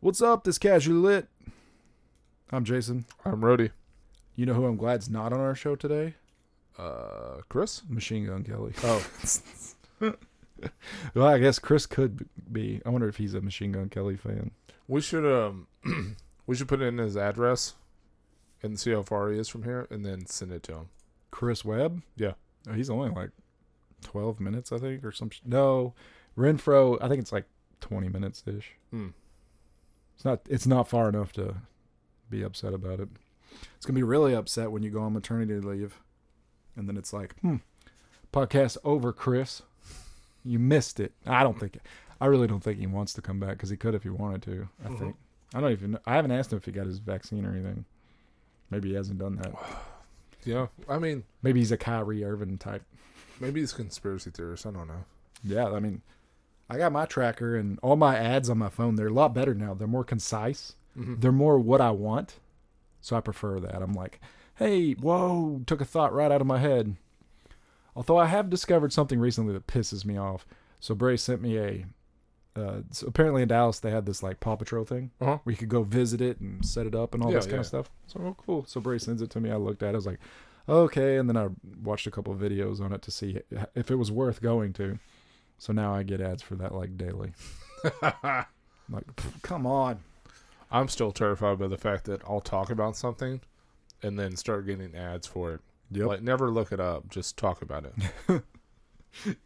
What's up, this casually lit? I'm Jason. I'm Rody. You know who I'm glad's not on our show today? Uh, Chris. Machine Gun Kelly. Oh, Well, I guess Chris could be. I wonder if he's a Machine Gun Kelly fan. we should um, we should put in his address, and see how far he is from here, and then send it to him. Chris Webb? Yeah. Oh, he's only like 12 minutes, I think, or some. sh- No, Renfro. I think it's like 20 minutes ish. Hmm. It's not. It's not far enough to be upset about it. It's gonna be really upset when you go on maternity leave, and then it's like, hmm, podcast over, Chris. You missed it. I don't think. I really don't think he wants to come back because he could if he wanted to. I Mhm. think. I don't even. I haven't asked him if he got his vaccine or anything. Maybe he hasn't done that. Yeah, I mean, Maybe he's a Kyrie Irving type. maybe he's a conspiracy theorist. I don't know. Yeah, I mean, I got my tracker and all my ads on my phone. They're a lot better now. They're more concise. Mhm. They're more what I want. So I prefer that. I'm like, hey, whoa, took a thought right out of my head. Although I have discovered something recently that pisses me off. So Bray sent me a. Uh, so apparently in Dallas they had this like Paw Patrol thing Uh-huh. where you could go visit it and set it up and all Yeah, this kind yeah. of stuff. So oh, cool. So Bray sends it to me. I looked at it. I was like, okay. And then I watched a couple of videos on it to see if it was worth going to. So now I get ads for that like daily. I'm like, come on. I'm still terrified by the fact that I'll talk about something, and then start getting ads for it. Yep. Like, never look it up. Just talk about it.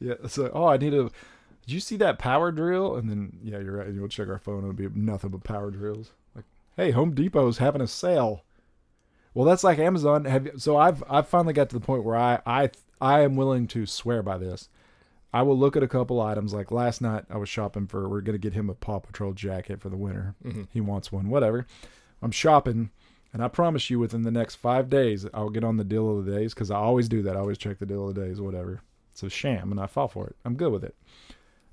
Yeah. So oh, I need to. Did you see that power drill? And then yeah, you're right. You'll check our phone. It'll be nothing but power drills. Like, hey, Home Depot's having a sale. Well, that's like Amazon. Have you- so I've I've finally got to the point where I I I am willing to swear by this. I will look at a couple items. Like last night, I was shopping for. We're gonna get him a Paw Patrol jacket for the winter. Mhm. He wants one. Whatever. I'm shopping, and I promise you, within the next five days, I'll get on the deal of the days because I always do that. I always check the deal of the days, whatever. It's a sham, and I fall for it. I'm good with it,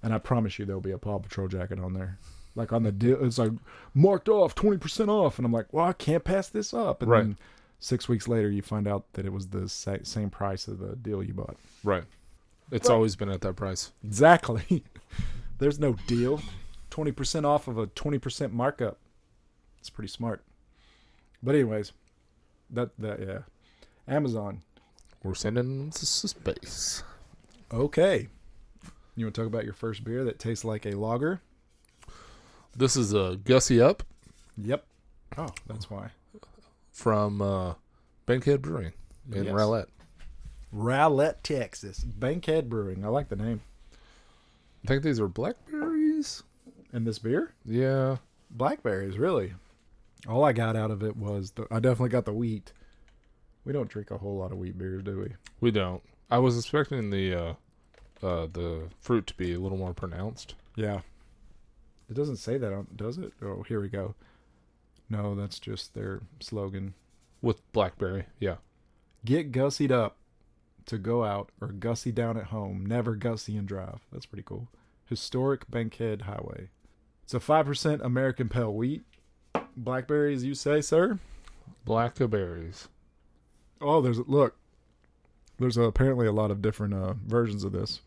and I promise you, there'll be a Paw Patrol jacket on there. Like on the deal, it's like marked off, twenty percent off, and I'm like, well, I can't pass this up. And Right. then six weeks later, you find out that it was the sa- same price of the deal you bought. Right. It's always been at that price. Exactly. There's no deal. Twenty percent off of a twenty percent markup. It's pretty smart. But anyways, that that yeah, Amazon. We're sending them to space. Okay. You want to talk about your first beer that tastes like a lager? This is a Gussie Up Yep. Oh, that's why. from uh, Bankhead Brewing in Yes. Rowlett. Rowlett, Texas. Bankhead Brewing. I like the name. I think these are blackberries. And this beer? Yeah. Blackberries, really. All I got out of it was the, I definitely got the wheat. We don't drink a whole lot of wheat beers, do we? We don't. I was expecting the uh, uh, the fruit to be a little more pronounced. Yeah. It doesn't say that on does it? Oh, here we go. No, that's just their slogan. with blackberry. Yeah. Get gussied up to go out or gussy down at home. Never gussy and drive. That's pretty cool. Historic Bankhead Highway. It's a 5% American pale wheat. Blackberries, you say, sir? Blackberries. Oh, there's look. There's apparently a lot of different uh, versions of this.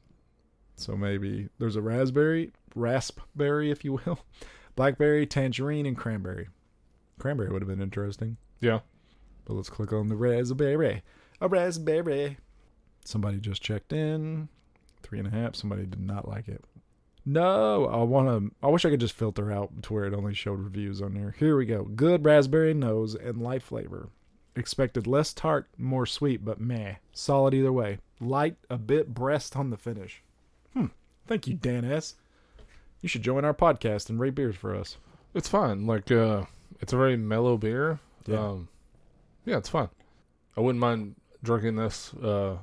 So maybe there's a raspberry, raspberry, if you will, blackberry, tangerine, and cranberry. Cranberry would have been interesting. Yeah. But let's click on the raspberry. A raspberry. Somebody just checked in. Three and a half. Somebody did not like it. No, I want to. I wish I could just filter out to where it only showed reviews on there. Here we go. Good raspberry nose and light flavor. Expected less tart, more sweet, but meh. Solid either way. Light, a bit breast on the finish. Hmm. Thank you, Dan S. You should join our podcast and rate beers for us. It's fine. Like uh it's a very mellow beer. Yeah. Um yeah, it's fine. I wouldn't mind drinking this uh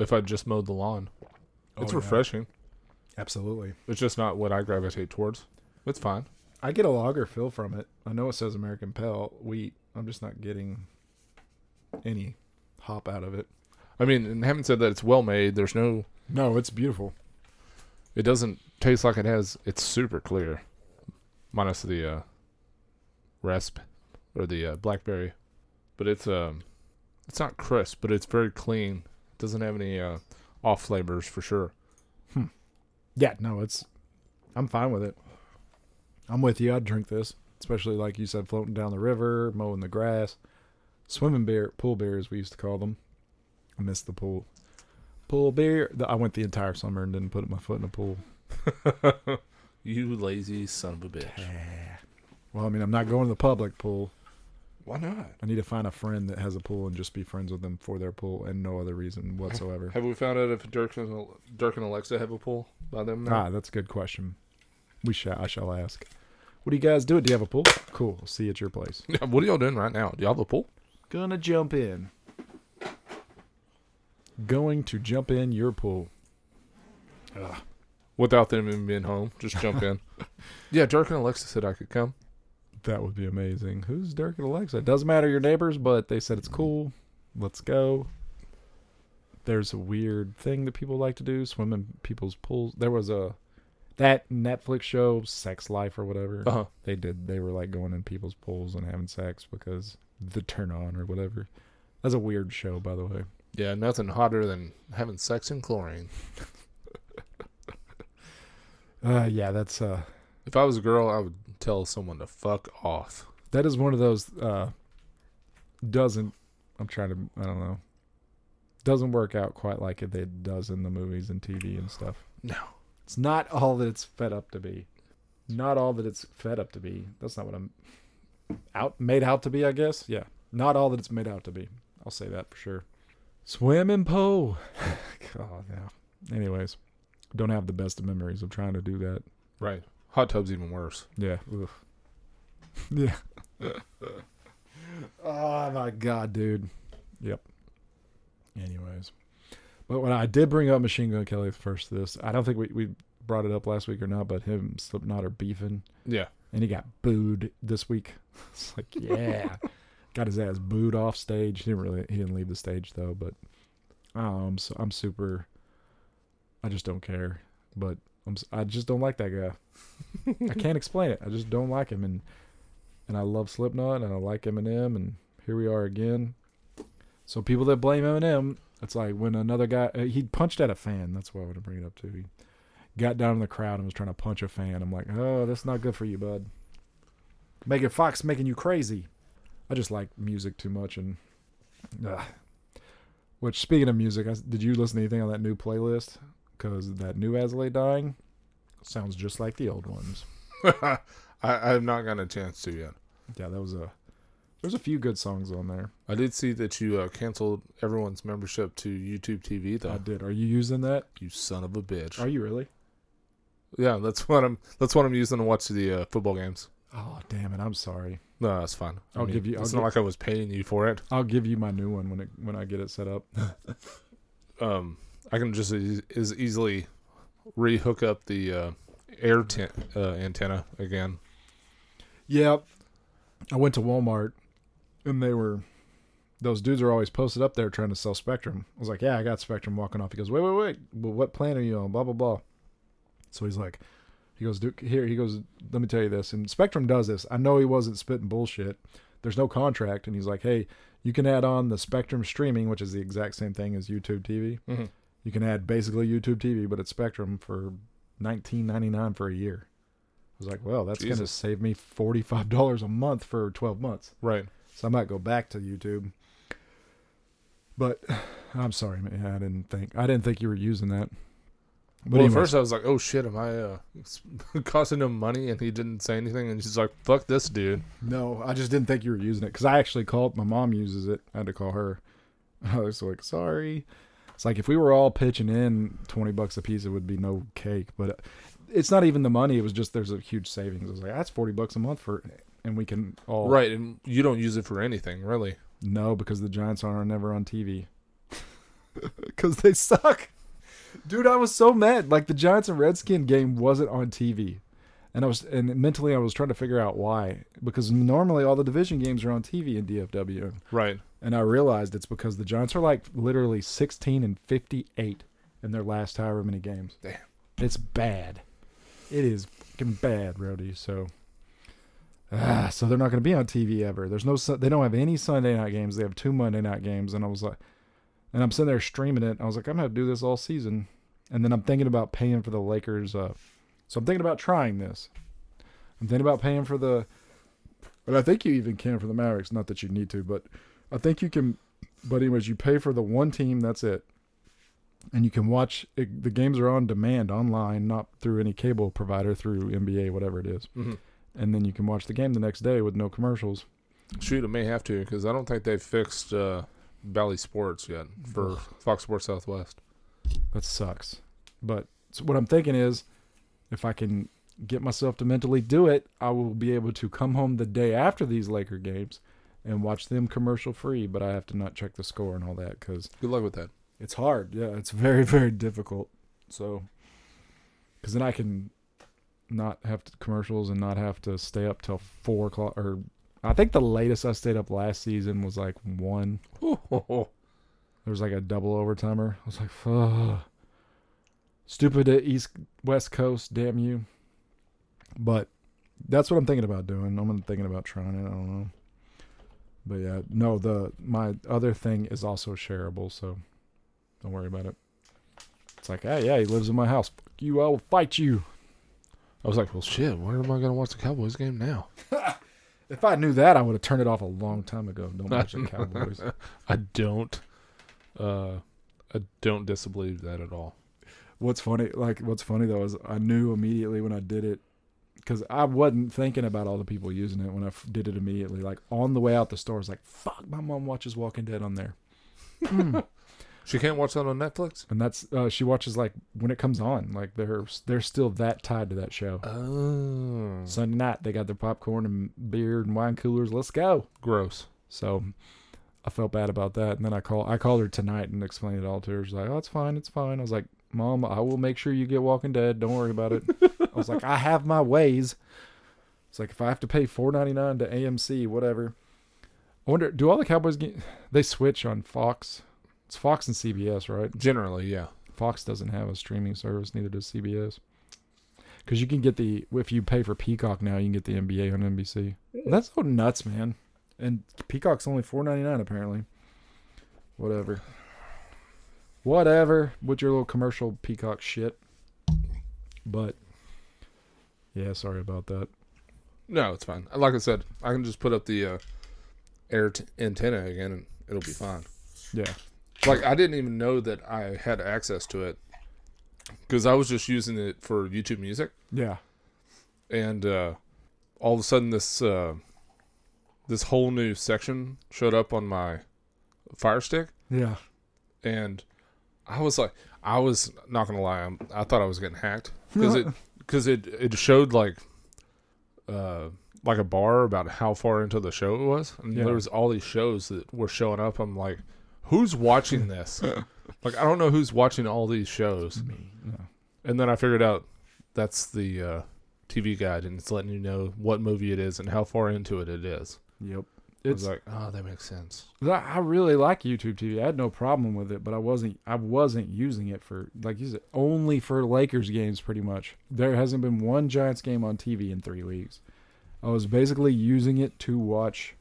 if I just mowed the lawn. It's Oh, yeah. refreshing. Absolutely. It's just not what I gravitate towards. It's fine. I get a lager feel from it. I know it says American Pale wheat. I'm just not getting any hop out of it. I mean, and having said that it's well made, there's no No, it's beautiful. it doesn't taste like it has it's super clear. Minus the uh rasp or the uh, blackberry. But it's um it's not crisp, but it's very clean. Doesn't have any uh off flavors for sure. Yeah, no, it's. I'm fine with it. I'm with you. I'd drink this, especially like you said, floating down the river, mowing the grass, swimming beer, pool beer as we used to call them. I miss the pool. Pool beer. I went the entire summer and didn't put my foot in a pool. you lazy son of a bitch. Well, I mean, I'm not going to the public pool. Why not? I need to find a friend that has a pool and just be friends with them for their pool and no other reason whatsoever. Have we found out if Dirk and Dirk and Alexa have a pool by them now? Ah, that's a good question. We shall. I shall ask. What do you guys do? Do you have a pool? Cool. See you at your place. what are y'all doing right now? Do y'all have a pool? Gonna jump in. Going to jump in your pool. Ugh. Without them even being home, just jump in. yeah, Dirk and Alexa said I could come. That would be amazing. Who's Dirk and Alexa? It doesn't matter your neighbors, but they said it's cool. Let's go. There's a weird thing that people like to do, swim in people's pools. There was a that Netflix show, Sex Life or whatever. Uh huh. They did they were like going in people's pools and having sex because the turn on or whatever. That's a weird show, by the way. Yeah, nothing hotter than having sex in chlorine. Uh yeah, that's uh If I was a girl, I would tell someone to fuck off. that is one of those uh doesn't I'm trying to I don't know. Doesn't work out quite like it, it does in the movies and TV and stuff. No. It's not all that it's fed up to be. Not all that it's fed up to be. That's not what I'm out made out to be, I guess. Yeah. Not all that it's made out to be. I'll say that for sure. Swim and po. God, yeah. Anyways, don't have the best of memories of trying to do that. Right. Hot tub's even worse. Yeah. Oof. Yeah. oh my god, dude. Yep. Anyways. But when I did bring up Machine Gun Kelly first this, I don't think we, we brought it up last week or not, but him Slipknot are beefing. Yeah. And he got booed this week. It's like, yeah. got his ass booed off stage. He didn't really he didn't leave the stage though, but um so I'm super I just don't care. But I'm I just don't like that guy. I can't explain it. I just don't like him, and and I love Slipknot, and I like Eminem, and here we are again. So people that blame Eminem, it's like when another guy uh, he punched at a fan. That's why I want to bring it up to. He got down in the crowd and was trying to punch a fan. I'm like, oh, that's not good for you, bud. Megan Fox making you crazy. I just like music too much, and ugh. which speaking of music, I, did you listen to anything on that new playlist? Because that new Asley dying sounds just like the old ones. I, I have not gotten a chance to yet. Yeah, that was a. There's a few good songs on there. I did see that you uh, canceled everyone's membership to YouTube TV, though. I did. Are you using that? You son of a bitch. Are you really? yeah, that's what I'm. That's what I'm using to watch the uh, football games. Oh damn it! I'm sorry. No, that's fine. I I'll mean, give you- I'll It's gi- not like I was paying you for it. I'll give you my new one when it when I get it set up. Um, I can just as, as easily rehook up the uh, air uh, antenna again. Yeah, I went to Walmart, and they were those dudes are always posted up there trying to sell Spectrum. I was like, "Yeah, I got Spectrum." Walking off, he goes, "Wait, wait, wait. Well, what plan are you on?" Blah blah blah. So he's like, he goes, "Dude, here." He goes, "Let me tell you this." And Spectrum does this. I know he wasn't spitting bullshit. There's no contract, and he's like, "Hey, you can add on the Spectrum streaming, which is the exact same thing as YouTube TV. Mm-hmm. You can add basically YouTube TV, but it's Spectrum for nineteen ninety nine for a year." I was like, "Well, that's going to save me forty five dollars a month for twelve months." Right. So I might go back to YouTube. But I'm sorry, man. I didn't think I didn't think you were using that. But well, at first I was like, "Oh shit, am I uh, costing him money?" And he didn't say anything, and she's like, "Fuck this dude." no, I just didn't think you were using it because I actually called. My mom uses it. I had to call her. I was like, sorry. It's like if we were all pitching in twenty bucks a piece, it would be no cake. But it's not even the money. It was just there's a huge savings. I was like, that's forty bucks a month for, and we can all Right, and you don't use it for anything, really. No, because the Giants are never on TV. Because they suck. Dude, I was so mad. Like the Giants and Redskin game wasn't on TV. And I was and mentally I was trying to figure out why. Because normally all the division games are on TV in DFW. Right. And I realized it's because the Giants are like literally sixteen and fifty eight in their last however many games. Damn. It's bad. It is fucking bad, Rody. So Ah, so they're not going to be on TV ever. There's no, they don't have any Sunday night games. They have two Monday night games, and I was like, and I'm sitting there streaming it. I was like, I'm gonna do this all season, and then I'm thinking about paying for the Lakers. Uh, so I'm thinking about trying this. I'm thinking about paying for the, but I think you even can for the Mavericks. Not that you need to, but I think you can. But anyways, you pay for the one team. That's it, and you can watch it, the games are on demand online, not through any cable provider, through NBA, whatever it is. Mhm. And then you can watch the game the next day with no commercials. Shoot, I may have to because I don't think they've fixed uh, Bally Sports yet for Fox Sports Southwest. That sucks. But so what I'm thinking is, if I can get myself to mentally do it, I will be able to come home the day after these Laker games and watch them commercial free. But I have to not check the score and all that because Good luck with that. it's hard. Yeah, it's very very difficult. So, because then I can not have to commercials and not have to stay up till four o'clock. Or I think the latest I stayed up last season was like one. There was like a double overtimer. I was like, fuck. Stupid East West Coast, damn you. But that's what I'm thinking about doing. I'm thinking about trying it. I don't know. But yeah, no, the my other thing is also shareable, so don't worry about it. It's like, hey, yeah, he lives in my house. Fuck you, I will fight you. I was like, well, shit. Where am I going to watch the Cowboys game now? If I knew that, I would have turned it off a long time ago. Don't watch the Cowboys. I don't. Uh, I don't disbelieve that at all. What's funny, like what's funny though, is I knew immediately when I did it, because I wasn't thinking about all the people using it when I f- did it immediately. Like on the way out the store, I was like, "Fuck, my mom watches Walking Dead on there," Mm. She can't watch that on Netflix. and that's uh, she watches like when it comes on. Like they're they're still that tied to that show. Oh, Sunday night, they got their popcorn and beer and wine coolers. Let's go. gross. So I felt bad about that, and then I call I called her tonight and explained it all to her. She's like, "Oh, it's fine, it's fine." I was like, "Mom, I will make sure you get Walking Dead. Don't worry about it." I was like, "I have my ways." It's like if I have to pay four ninety nine to AMC, whatever. I wonder, do all the Cowboys get? They switch on Fox. It's Fox and CBS, right? Generally, yeah. Fox doesn't have a streaming service, neither does CBS. Because you can get the if you pay for Peacock now, you can get the NBA on NBC. That's so nuts, man. And Peacock's only four ninety nine apparently. Whatever. Whatever. With your little commercial Peacock shit. But yeah, sorry about that. No, it's fine. Like I said, I can just put up the uh, air t- antenna again, and it'll be fine. Yeah. Like I didn't even know that I had access to it because I was just using it for YouTube Music, Yeah. and uh, all of a sudden this uh, this whole new section showed up on my Fire Stick, Yeah. and I was like, I was not gonna lie, I'm, I thought I was getting hacked because it because it it showed like uh like a bar about how far into the show it was, and Yeah. there was all these shows that were showing up. I'm like, who's watching this? like, I don't know who's watching all these shows. No. And then I figured out that's the uh, TV guide, and it's letting you know what movie it is and how far into it it is. Yep. It's like, oh, that makes sense. I I really like YouTube TV. I had no problem with it, but I wasn't I wasn't using it for like you said only for Lakers games pretty much. There hasn't been one Giants game on TV in 3 weeks. I was basically using it to watch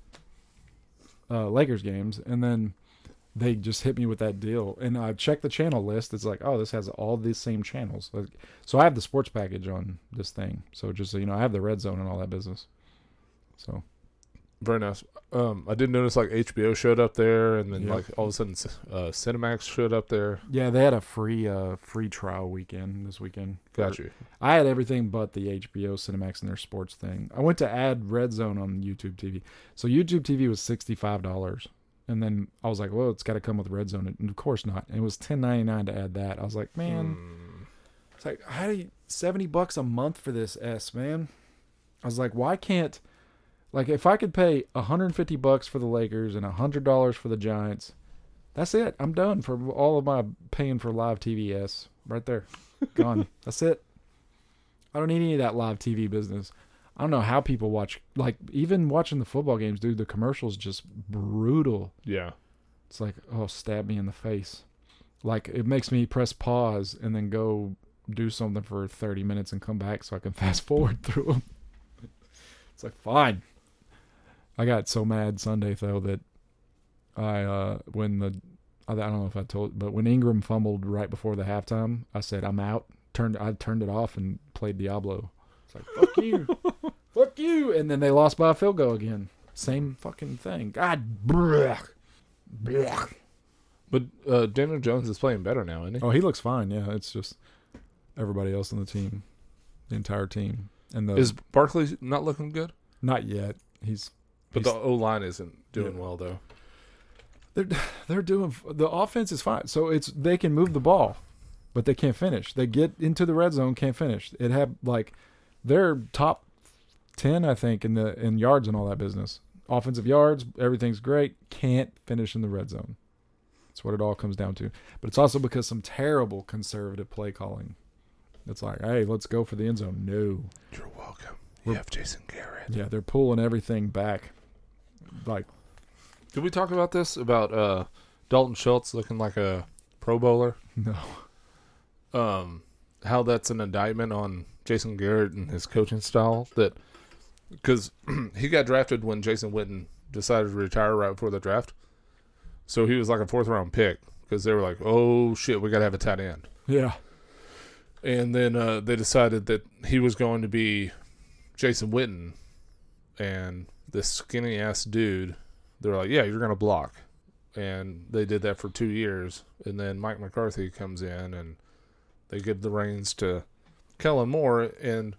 uh Lakers games and then they just hit me with that deal and I checked the channel list. It's like, "Oh, this has all these same channels." Like, so I have the sports package on this thing. So just so you know, I have the red zone and all that business. So, Very nice. Um, I did notice like HBO showed up there, and then Yeah. like all of a sudden, uh, Cinemax showed up there. yeah, they had a free uh free trial weekend this weekend. Got you. I had everything but the HBO Cinemax and their sports thing. I went to add Red Zone on YouTube TV. So YouTube TV was sixty five dollars. And then I was like, well, it's got to come with Red Zone. And of course not. And it was ten ninety nine to add that. I was like, man, Hmm. it's like how do you seventy bucks a month for this S man? I was like, why can't like if I could pay hundred and fifty bucks for the Lakers and hundred dollars for the Giants, that's it. I'm done for all of my paying for live TVS right there, gone. that's it. I don't need any of that live TV business. I don't know how people watch like even watching the football games, dude. The commercials just brutal. Yeah. It's like, oh, stab me in the face. Like it makes me press pause and then go do something for 30 minutes and come back so I can fast forward through them. It's like, fine. I got so mad Sunday though that I uh when the I don't know if I told but when Engram fumbled right before the halftime, I said I'm out. Turned I turned it off and played Diablo. It's like, fuck you. fuck you, and then they lost by a field goal again. Same fucking thing. God, blech. Blech. But uh, Daniel Jones is playing better now, isn't he? Oh, he looks fine. Yeah, it's just everybody else on the team, the entire team, and the Is Barkley not looking good? not yet. He's But He's- the O line isn't doing Yeah. well though. they're they're doing the offense is fine. So it's they can move the ball, but they can't finish. They get into the red zone, can't finish. It had like they're top ten, I think, in the in yards and all that business. Offensive yards, everything's great. Can't finish in the red zone. That's what it all comes down to. But it's also because some terrible conservative play calling. It's like, hey, let's go for the end zone. No. You're welcome. We're- You have Jason Garrett. Yeah, they're pulling everything back. Like, Did we talk about this about uh, Dalton Schultz looking like a Pro Bowler? no. Um, how that's an indictment on Jason Garrett and his coaching style. That because he got drafted when Jason Witten decided to retire right before the draft, so he was like a fourth round pick because they were like, "Oh shit, we got to have a tight end." Yeah. And then uh, they decided that he was going to be Jason Witten, and this skinny ass dude. They're like, "Yeah, you're gonna block," and they did that for two years. And then Mike McCarthy comes in, and they give the reins to Kellen Moore, and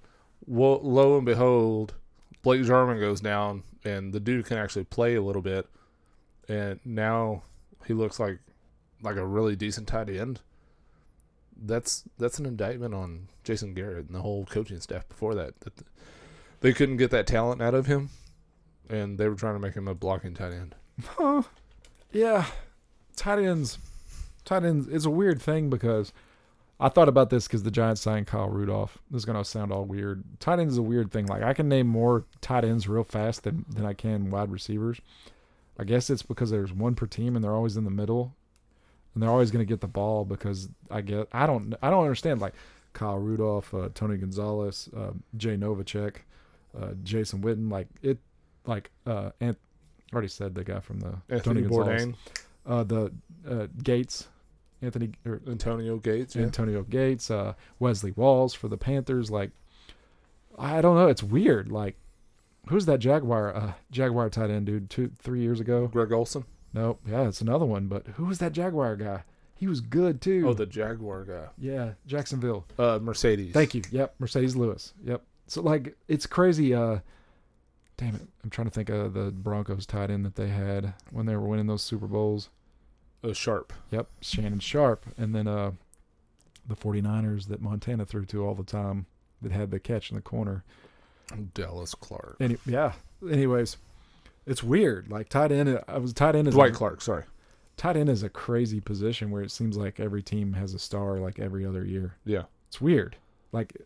wo- lo and behold, Blake Jarwin goes down, and the dude can actually play a little bit, and now he looks like like a really decent tight end that's that's an indictment on Jason Garrett and the whole coaching staff before that. That they couldn't get that talent out of him, and they were trying to make him a blocking tight end. Huh. Yeah. Tight ends. Tight ends. It's a weird thing because I thought about this because the Giants signed Kyle Rudolph. This is gonna sound all weird. Tight ends is a weird thing. Like I can name more tight ends real fast than than I can wide receivers. I guess it's because there's one per team and they're always in the middle, and they're always gonna get the ball because I get I don't I don't understand like Kyle Rudolph, uh, Tony Gonzalez, uh, Jay Novacek, uh, Jason Witten. Like it, like uh, Ant- I already said the guy from the Anthony Tony Gonzalez Bourdain, uh, the uh, Gates, Anthony or Antonio Gates. Yeah. Antonio Gates, uh, Wesley Walls for the Panthers. Like, I don't know. It's weird. Like, who's that Jaguar uh, Jaguar tight end dude? Two three years ago? Greg Olsen. Nope. Yeah, it's another one. But who was that Jaguar guy? He was good too. Oh, the Jaguar guy. yeah, Jacksonville. Uh, Marcedes. Thank you. Yep, Marcedes Lewis. Yep. So like, it's crazy. Uh, damn it, I'm trying to think of the Broncos tight end that they had when they were winning those Super Bowls. Uh, Sharpe. Yep, Shannon Sharpe. And then uh the 49ers that Montana threw to all the time that had the catch in the corner. Dallas Clark. Any yeah. Anyways, it's weird. Like tight end I was tight end is Dwight a, Clark. Sorry. tight end is a crazy position where it seems like every team has a star like every other year. Yeah. It's weird. Like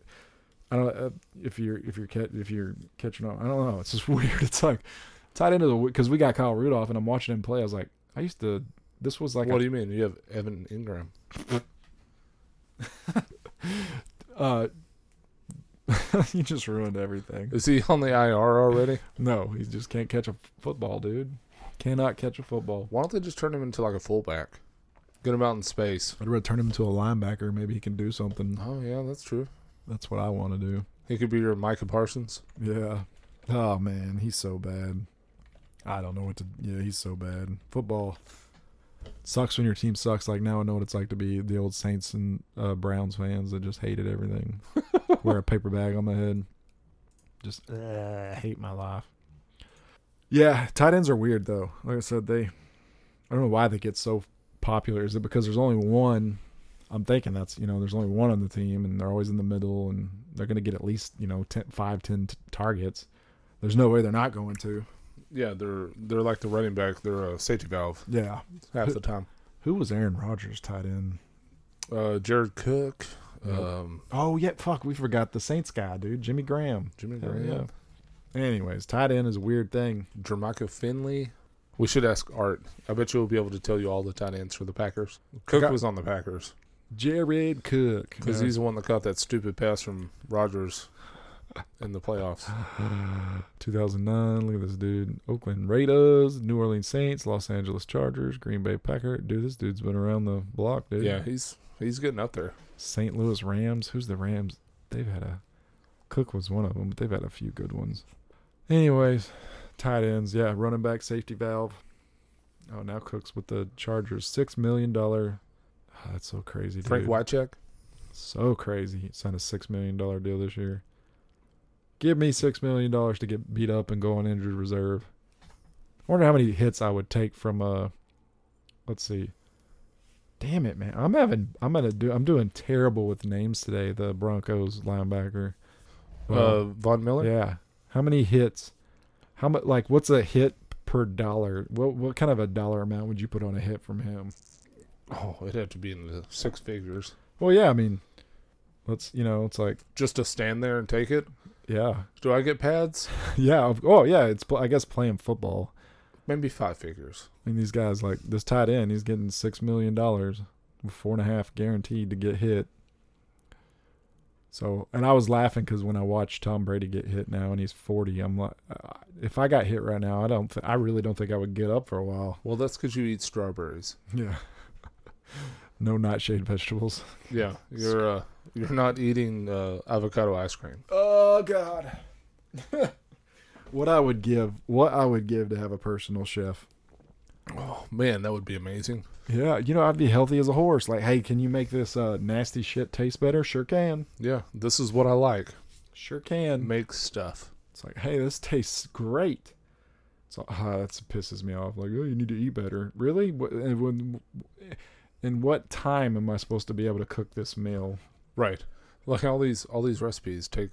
I don't uh, if you're if you're if you're catching on. I don't know. It's just weird. It's like tied into the because we got Kyle Rudolph and I'm watching him play. I was like, I used to. This was like what a, do you mean? You have Evan Engram. uh, you just ruined everything. Is he on the IR already? No, he just can't catch a football, dude. Cannot catch a football. Why don't they just turn him into like a fullback? Get him out in space. I'd rather turn him into a linebacker. Maybe he can do something. Oh yeah, that's true. That's what I want to do. He could be your Micah Parsons. Yeah. Oh man, he's so bad. I don't know what to. Yeah, he's so bad. Football sucks when your team sucks. Like now, I know what it's like to be the old Saints and uh, Browns fans that just hated everything. Wear a paper bag on my head. Just uh, hate my life. Yeah, tight ends are weird though. Like I said, they. I don't know why they get so popular. Is it because there's only one? I'm thinking that's you know there's only one on the team and they're always in the middle and they're going to get at least you know 10, 5, 10 t- targets. There's no way they're not going to. Yeah, they're they're like the running back. They're a safety valve Yeah. half the time. Who was Aaron Rodgers tied in? Uh, Jared Cook, Yep. um, Oh yeah, fuck, we forgot the Saints guy, dude. Jimmy Graham. Jimmy Graham, yeah. Anyways, tight end is a weird thing. Jermichael Finley. We should ask Art. I bet you'll be able to tell you all the tight ends for the Packers. Cook Got- was on the Packers Jared Cook. because he's the one that caught that stupid pass from Rodgers in the playoffs. 2009. Look at this dude. Oakland Raiders, New Orleans Saints, Los Angeles Chargers, Green Bay Packers. Dude, this dude's been around the block, dude. Yeah, he's he's getting up there. St. Louis Rams. Who's the Rams? They've had a Cook was one of them, but they've had a few good ones. Anyways, tight ends, yeah, running back, safety valve. Oh, now Cook's with the Chargers, six million dollar. That's so crazy, dude. Frank Wycheck. So crazy. He signed a six million dollar deal this year. Give me six million dollars to get beat up and go on injured reserve. I wonder how many hits I would take from uh let's see. Damn it, man. I'm having I'm gonna do I'm doing terrible with names today, the Broncos linebacker. uh, Von Miller. yeah. How many hits? How much like what's a hit per dollar? What what kind of a dollar amount would you put on a hit from him? Oh, it'd have to be in the six figures Well, yeah, I mean, let's you know, it's like just to stand there and take it. yeah, Do I get pads? yeah. Oh, yeah. It's I guess playing football. Maybe five figures. I mean, these guys like this tight end. He's getting six million dollars, four and a half guaranteed to get hit. So, and I was laughing because when I watched Tom Brady get hit now, and he's forty, I'm like, uh, if I got hit right now, I don't, th- I really don't think I would get up for a while. Well, that's because you eat strawberries. Yeah. No nightshade vegetables. Yeah, you're uh, you're not eating uh, avocado ice cream. Oh God. what I would give, what I would give to have a personal chef. Oh man, that would be amazing. Yeah, you know, I'd be healthy as a horse. Like, hey, can you make this uh, nasty shit taste better? Sure can. Yeah, this is what I like. Sure can. Make stuff. It's like, hey, this tastes great. So ah, that pisses me off. Like, oh, you need to eat better. Really? What, and when, in what time am I supposed to be able to cook this meal? Right. Like all these all these recipes take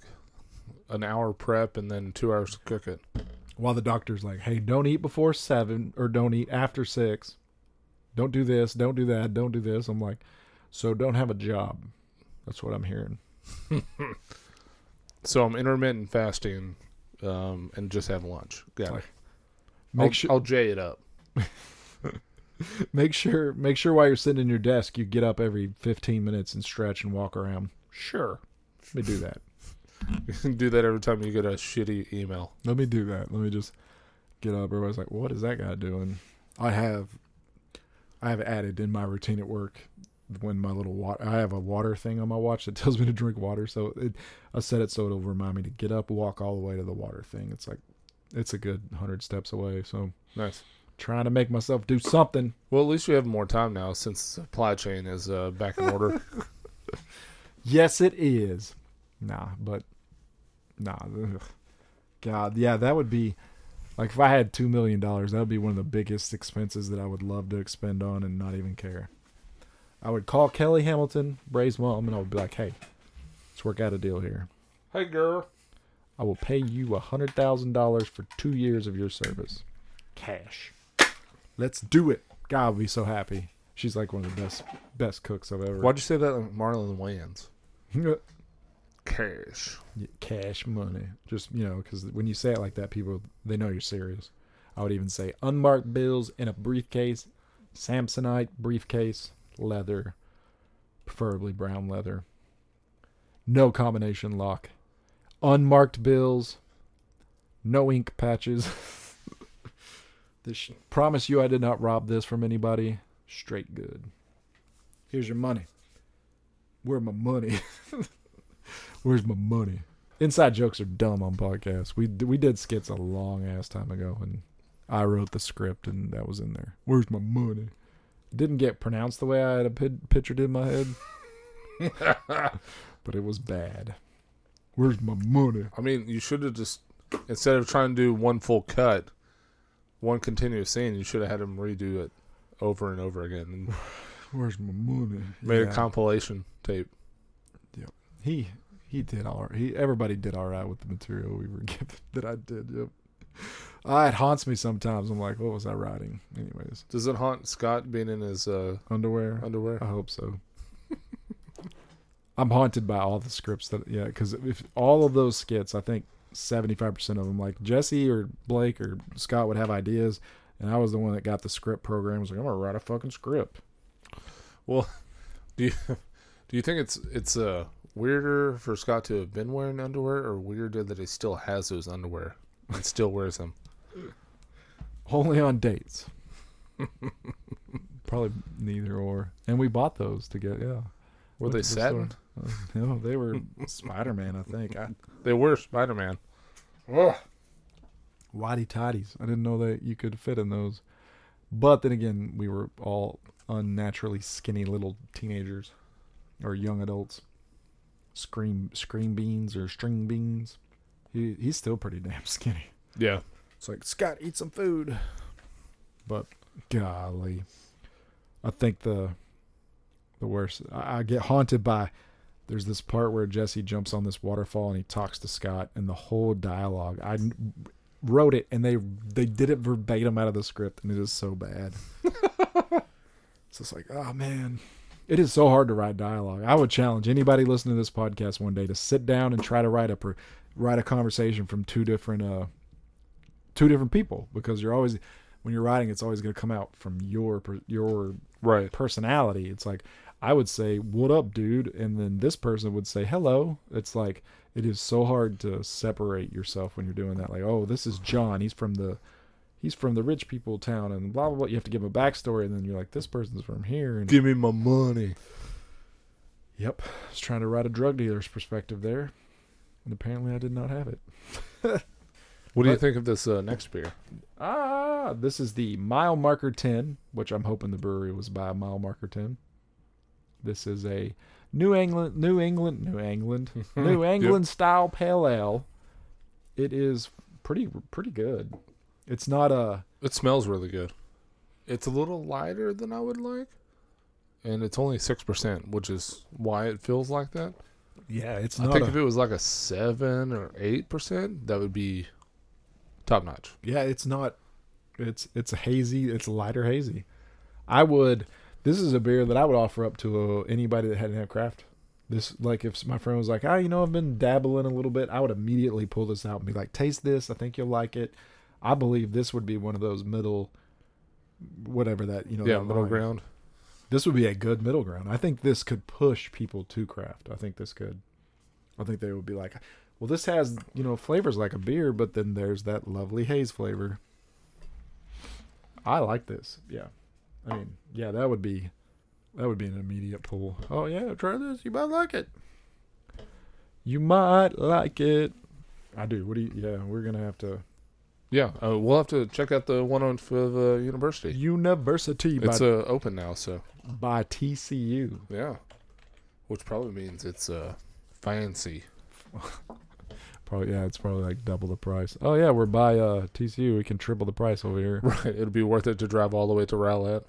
an hour prep and then two hours to cook it. While the doctor's like, hey, don't eat before seven or don't eat after six. Don't do this. Don't do that. Don't do this. I'm like, so don't have a job. That's what I'm hearing. So I'm intermittent fasting, um, and just have lunch. Got it. Like, Make I'll, sure. I'll J it up. Make sure make sure while you're sitting in your desk you get up every 15 minutes and stretch and walk around. Sure. Let me do that. Do that every time you get a shitty email. Let me do that. Let me just get up. Everybody's like, "What is that guy doing?" I have I have added in my routine at work when my little water I have a water thing on my watch that tells me to drink water. So it, I set it so it'll remind me to get up, walk all the way to the water thing. It's like it's a good 100 steps away. So Nice. Trying to make myself do something. Well, at least we have more time now since the supply chain is uh, back in order. Yes, it is. Nah, but nah. ugh. God, yeah, that would be like if I had two million dollars, that would be one of the biggest expenses that I would love to expend on and not even care. I would call Kelly Hamilton, Bray's mom, and I would be like, "Hey, let's work out a deal here. hey, girl. I will pay you a hundred thousand dollars for two years of your service, cash. Let's do it." God will be so happy. She's like one of the best best cooks I've ever. Why'd you say that, like Marlon Wayans? Cash. Yeah, cash money. Just you know, because when you say it like that, people they know you're serious. I would even say unmarked bills in a briefcase, Samsonite briefcase, leather, preferably brown leather. No combination lock. Unmarked bills. No ink patches. this promise you I did not rob this from anybody. Straight good. Here's your money. Where my money? Where's my money? Inside jokes are dumb on podcasts. We we did skits a long ass time ago, and I wrote the script, and that was in there. Where's my money? It didn't get pronounced the way I had a pid- pictured in my head, but it was bad. Where's my money? I mean, you should have just instead of trying to do one full cut, one continuous scene, you should have had him redo it over and over again and Where's my money? made Yeah. a compilation tape. Yep. He he did all right. He everybody did all right with the material we were given that I did. Yep. Uh, it haunts me sometimes. I'm like, what was I writing? Anyways, Does it haunt Scott being in his uh, underwear. underwear? I hope so. I'm haunted by all the scripts that yeah, because if all of those skits, I think 75 percent of them, like Jesse or Blake or Scott would have ideas, and I was the one that got the script program. I was like, I'm gonna write a fucking script. Well, do you do you think it's it's uh weirder for Scott to have been wearing underwear, or weirder that he still has those underwear and still wears them? Only on dates. Probably neither or. And we bought those to get yeah. Were Went they to the satin? store. no, they were Spider Man. I think. I, They were Spider Man. Whitey tidies. I didn't know that you could fit in those. But then again, we were all unnaturally skinny little teenagers or young adults. Scream scream beans or string beans. He he's still pretty damn skinny. Yeah. It's like Scott, eat some food. But golly, I think the the worst. I, I get haunted by. There's this part where Jesse jumps on this waterfall and he talks to Scott, and the whole dialogue. I wrote it, and they they did it verbatim out of the script, and it is so bad. it's just like, oh man, it is so hard to write dialogue. I would challenge anybody listening to this podcast one day to sit down and try to write a per, write a conversation from two different uh two different people because you're always when you're writing it's always going to come out from your your Right. personality it's like i would say what up dude? And then this person would say hello. It's like it is so hard to separate yourself when you're doing that. Like oh this is john. He's from the he's from the rich people town and blah blah blah. You have to give him a backstory and then you're like this person's from here and Give me my money. yep. I was trying to write a drug dealer's perspective there and apparently i did not have it. What do you But- think of this uh, next beer? Ah, this is the Mile Marker 10, which I'm hoping the brewery was by Mile Marker 10. This is a New England, New England, New England, New Yep. England style pale ale. It is pretty pretty good. It's not a It smells really good. It's a little lighter than I would like, and it's only six percent, which is why it feels like that. yeah, it's I think a, if it was like a seven or eight percent, that would be top notch. yeah, it's not it's it's a hazy, it's lighter hazy. I would this is a beer that I would offer up to uh, anybody that hadn't had craft. This like if my friend was like, "Ah, you know, I've been dabbling a little bit," I would immediately pull this out and be like, "Taste this. I think you'll like it." I believe this would be one of those middle whatever that, you know, yeah, middle line. ground. This would be a good middle ground. I think this could push people to craft. I think this could. I think they would be like, well, this has you know flavors like a beer, but then there's that lovely haze flavor. I like this. Yeah, I mean, yeah, that would be that would be an immediate pull. Oh yeah, try this. You might like it. You might like it. I do. What do you? Yeah, we're gonna have to. Yeah, uh, we'll have to check out the one on for the university. University by, It's uh, open now, so by TCU. yeah, which probably means it's uh, fancy. Probably yeah, it's probably like double the price. Oh yeah, we're by uh TCU. We can triple the price over here. Right, it'll be worth it to drive all the way to Rowlett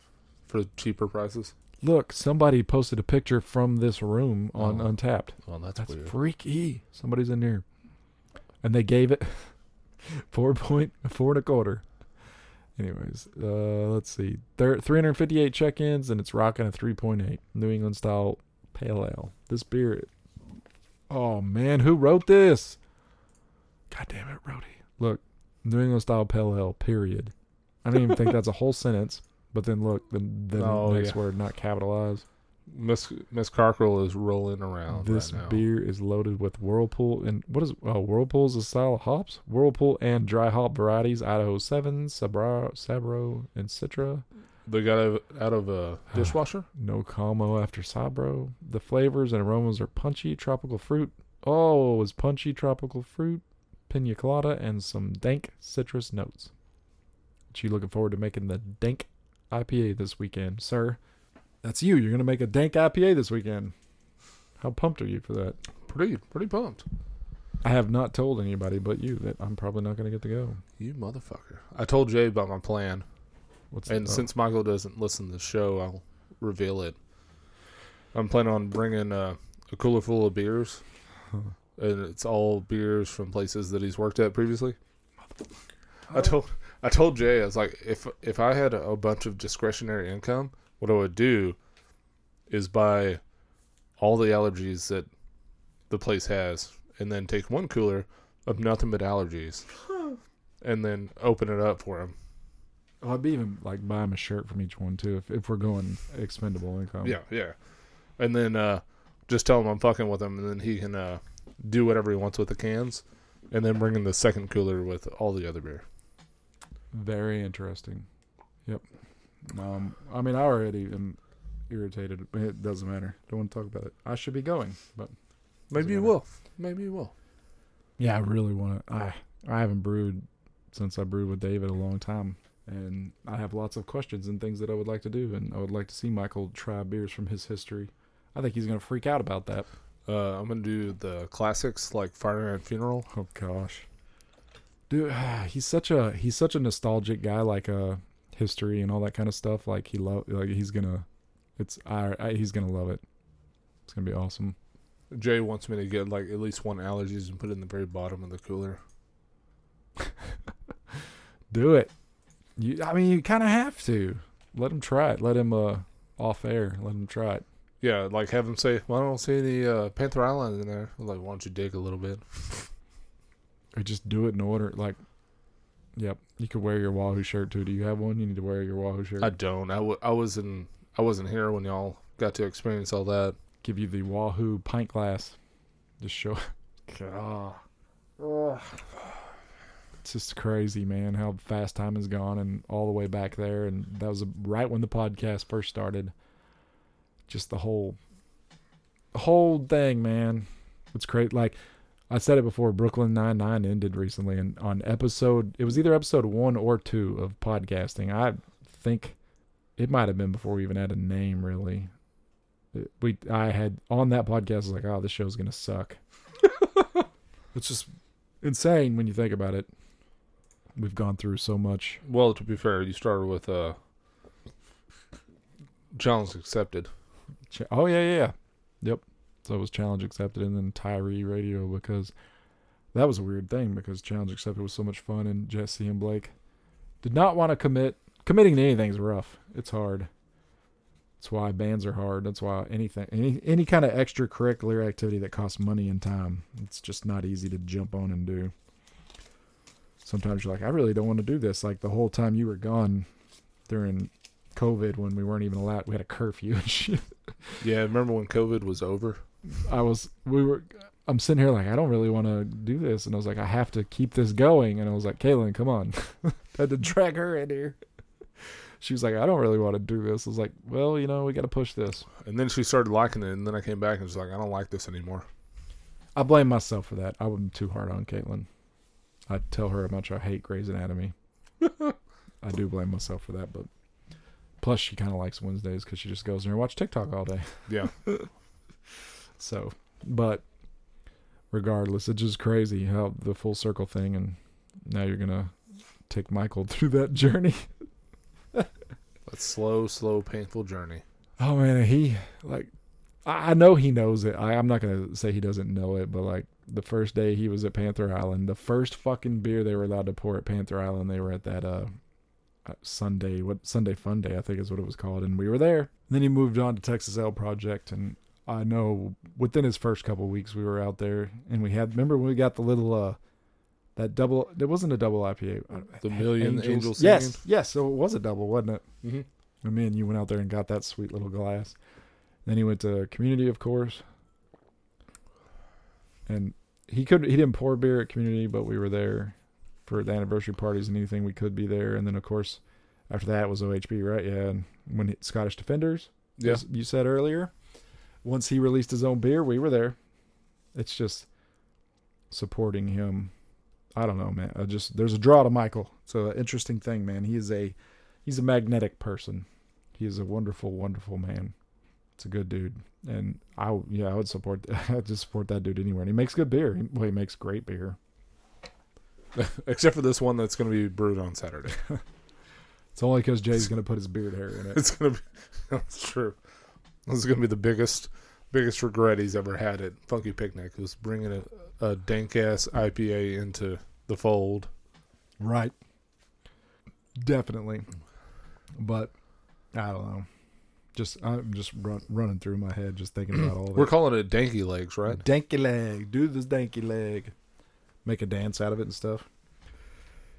for cheaper prices. Look, somebody posted a picture from this room on Oh. Untappd. Well, that's, That's weird. freaky. Somebody's in here, and they gave it four point four and a quarter. Anyways, uh, let's see, Thir 358 check-ins, and it's rocking a 3.8 New England style pale ale. This beer, oh man, who wrote this? God damn it, Rody. Look, New England style pale ale. Period. I don't even think that's a whole sentence. But then look, the, the Oh, next yeah. word not capitalized. Miss Miss Cockrell is rolling around This right now. beer is loaded with Whirlpool and what is oh Whirlpool's a style of hops? Whirlpool and dry hop varieties, Idaho Seven, Sabro, Sabro, and Citra. They got it out of a dishwasher. No como after Sabro. The flavors and aromas are punchy tropical fruit. Oh, it was punchy tropical fruit, pina colada, and some dank citrus notes. What you looking forward to making the dank IPA this weekend, sir? That's you. You're gonna make a dank IPA this weekend. How pumped are you for that? Pretty pretty pumped. I have not told anybody but you that I'm probably not going to get to go. You motherfucker! I told Jay about my plan, What's and oh, since Michael doesn't listen to the show, I'll reveal it. I'm planning on bringing uh, a cooler full of beers, and it's all beers from places that he's worked at previously. I told I told Jay I was like, if if I had a, bunch of discretionary income, what I would do is buy all the allergies that the place has, and then take one cooler of nothing but allergies, and then open it up for him. oh, I'd be even like buy him a shirt from each one too if, if we're going expendable income. Yeah, yeah, and then uh, just tell him I'm fucking with him, and then he can uh, do whatever he wants with the cans, and then bring in the second cooler with all the other beer. Very interesting. Yep. Um, I mean, I already am irritated. It doesn't matter. Don't want to talk about it. I should be going, but Maybe you matter. will. Maybe you will. yeah, I really want to. I I haven't brewed since I brewed with David a long time, and I have lots of questions and things that I would like to do, and I would like to see Michael try beers from his history. I think he's gonna freak out about that. Uh, I'm gonna do the classics like Fire and Funeral. Oh gosh, dude, he's such a he's such a nostalgic guy. Like uh, history and all that kind of stuff. Like he love like he's gonna, it's I, I he's gonna love it. It's gonna be awesome. Jay wants me to get like at least one allergies and put it in the very bottom of the cooler. Do it. You, I mean, you kind of have to let him try it. Let him uh off air. Let him try it. Yeah, like have them say, "Well, I don't see any uh, Panther Island in there." I'm like, why don't you dig a little bit? Or just do it in order. Like, yep, you could wear your Wahoo shirt too. Do you have one? You need to wear your Wahoo shirt. I don't. I, w- I was in. I wasn't here when y'all got to experience all that. give you the Wahoo pint glass. Just show. God. It's just crazy, man, how fast time has gone and all the way back there. And that was right when the podcast first started. Just the whole, whole thing, man. It's great. Like I said it before, Brooklyn Nine Nine ended recently, and on episode, it was either episode one or two of podcasting. I think it might have been before we even had a name, really. It- We I had on that podcast I was like, oh, this show's gonna suck. it's just insane when you think about it. We've gone through so much. Well, to be fair, you started with uh, challenge accepted. Oh yeah, yeah, yeah. Yep. So it was challenge accepted, and then Tyree Radio because that was a weird thing because challenge accepted was so much fun, and Jesse and Blake did not want to commit. Committing to anything's rough. It's hard. That's why bands are hard. That's why anything, any any kind of extracurricular activity that costs money and time, it's just not easy to jump on and do. Sometimes you're like, I really don't want to do this. Like the whole time you were gone during COVID when we weren't even allowed, we had a curfew and shit. Yeah, remember when COVID was over? I was we were I'm sitting here like I don't really want to do this. And I was like I have to keep this going. And I was like Kaylin come on. I had to drag her in here. She was like I don't really want to do this. I was like well you know we got to push this. And then she started liking it, and then I came back and was like, I don't like this anymore. I blame myself for that. I wasn't too hard on Caitlin. I tell her how much I hate Grey's Anatomy. I do blame myself for that but plus she kind of likes Wednesdays because she just goes in there and watch TikTok all day Yeah. So, but regardless, it's just crazy how the full circle thing, and now you're gonna take Michael through that journey. That slow, slow, painful journey. Oh man, he like, I I know he knows it. I, I'm not gonna say he doesn't know it, but like the first day he was at Panther Island, the first fucking beer they were allowed to pour at Panther Island, they were at that uh. Uh, Sunday, what Sunday Fun Day, I think is what it was called, and we were there. And then he moved on to Texas Ale Project, and I know within his first couple weeks we were out there and we had remember when we got the little uh that double it wasn't a double IPA uh, The Million Angels yes Singing? yes so it was a double wasn't it Mm-hmm. and me and you went out there and got that sweet little glass then he went to community of course and he could he didn't pour beer at community but we were there for the anniversary parties and anything we could be there and then of course after that was OHB right yeah and when Scottish Defenders Yeah. you said earlier. Once he released his own beer, we were there. It's just supporting him. I don't know, man. I just there's a draw to Michael. It's an interesting thing, man. He is a he's a magnetic person. He is a wonderful, wonderful man. It's a good dude, and I yeah I would support I'd just support that dude anywhere. And he makes good beer. Well, he makes great beer. Except for this one that's going to be brewed on Saturday. It's only because Jay's gonna put his beard hair in it. It's going to be. That's true. This is going to be the biggest, biggest regret he's ever had at Funky Picnic was bringing a, a dank ass IPA into the fold. Right. Definitely. But I don't know. Just I'm just run, running through my head just thinking about all of We're calling it Danky Legs, right? Danky leg. Do this danky leg. Make a dance out of it and stuff.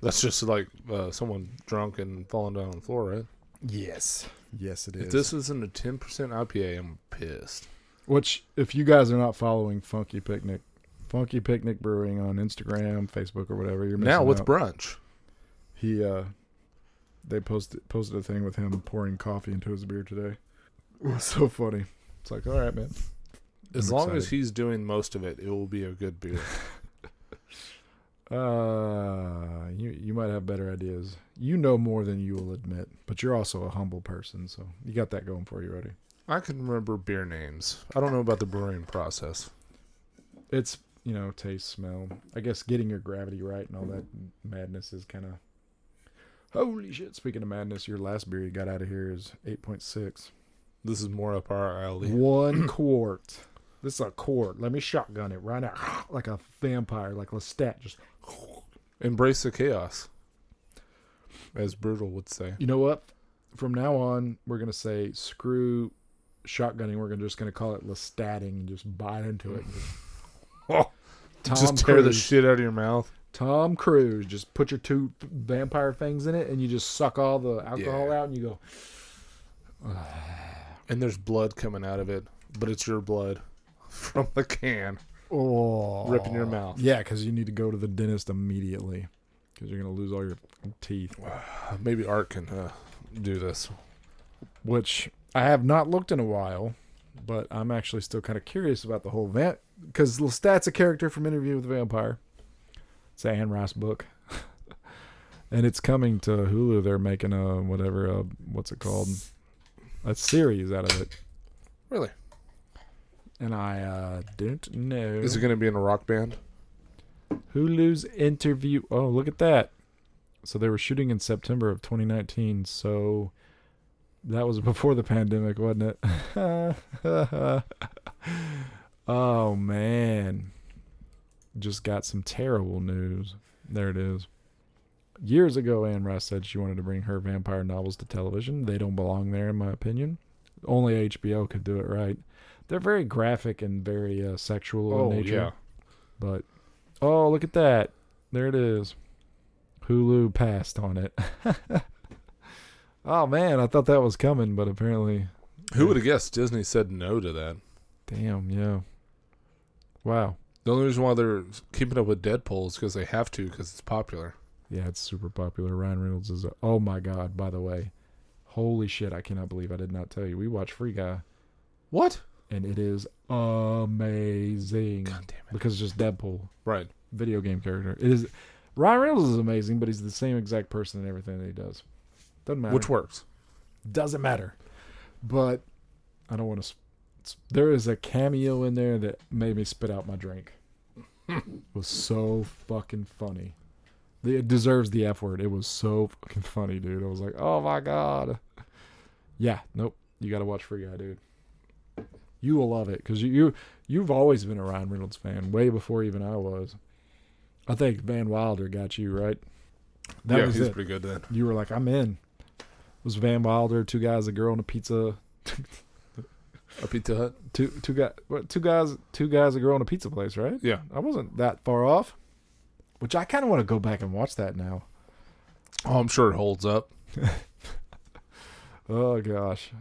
That's just like uh, someone drunk and falling down on the floor, right? Yes. Yes, it is. If this isn't a 10% IPA, I'm pissed. Which, if you guys are not following Funky Picnic, Funky Picnic Brewing on Instagram, Facebook, or whatever, you're missing Now with out. brunch. he uh, they posted posted a thing with him pouring coffee into his beer today. It was so funny. It's like, all right, man. As I'm long as he's doing most of it, it will be a good beer. Uh, you you might have better ideas. You know more than you will admit, but you're also a humble person, so you got that going for you, ready? I can remember beer names. I don't know about the brewing process. It's you know taste, smell. I guess getting your gravity right and all that madness is kind of. Holy shit! Speaking of madness, your last beer you got out of here is eight point six. This is more up our alley. One quart. This is a quart. Let me shotgun it right now, like a vampire, like Lestat. Just Embrace the chaos, as Brutal would say. you know what? From now on, we're gonna say screw shotgunning. We're gonna just gonna call it Lestatting and just bite into it. Oh, Just tear the shit out of your mouth. Tom Cruise. Just put your two vampire fangs in it, and you just suck all the alcohol Yeah. out, and you go. And there's blood coming out of it, but it's your blood from the can. Oh, Ripping your mouth. Yeah, because you need to go to the dentist immediately, because you're gonna lose all your teeth. Maybe Art can uh, do this. which I have not looked in a while, but I'm actually still kind of curious about the whole vamp because Lestat's a character from Interview with the Vampire. It's an Anne Rice book, and it's coming to Hulu. They're making a whatever, a, what's it called, a series out of it, Really? And I uh, don't know. Is it going to be in a rock band? Hulu's interview? Oh, look at that! So they were shooting in September of 2019. So that was before the pandemic, wasn't it? oh man, just got some terrible news. There it is. Years ago, Anne Rice said she wanted to bring her vampire novels to television. They don't belong there, in my opinion. Only HBO could do it right. They're very graphic and very uh, sexual Oh, in nature. yeah. But oh, look at that! There it is. Hulu passed on it. oh man, I thought that was coming, but apparently, Who would have guessed Disney said no to that? damn, yeah. Wow. The only reason why they're keeping up with Deadpool is because they have to, because it's popular. Yeah, it's super popular. Ryan Reynolds is. A, oh my god! By the way, holy shit! I cannot believe I did not tell you. We watched Free Guy, What? And it is amazing God damn it. because it's just Deadpool, Right. video game character. It is. Ryan Reynolds is amazing, but he's the same exact person in everything that he does. Doesn't matter. Which works. doesn't matter. But I don't want to. Sp- there is a cameo in there that made me spit out my drink. it was so fucking funny. It deserves the F word. It was so fucking funny, dude. I was like, oh my god. Yeah, nope. You got to watch Free Guy, dude. You will love it because you, you you've always been a Ryan Reynolds fan, way before even I was. I think Van Wilder got you right. That yeah, was he's it pretty good then. you were like, I'm in. It was Van Wilder, two guys, a girl, and a pizza. A Pizza Hut? Two two guys, what, two guys, two guys, a girl, and a pizza place, right? Yeah. I wasn't that far off. Which I kind of want to go back and watch that now. Oh, I'm sure it holds up. Oh gosh,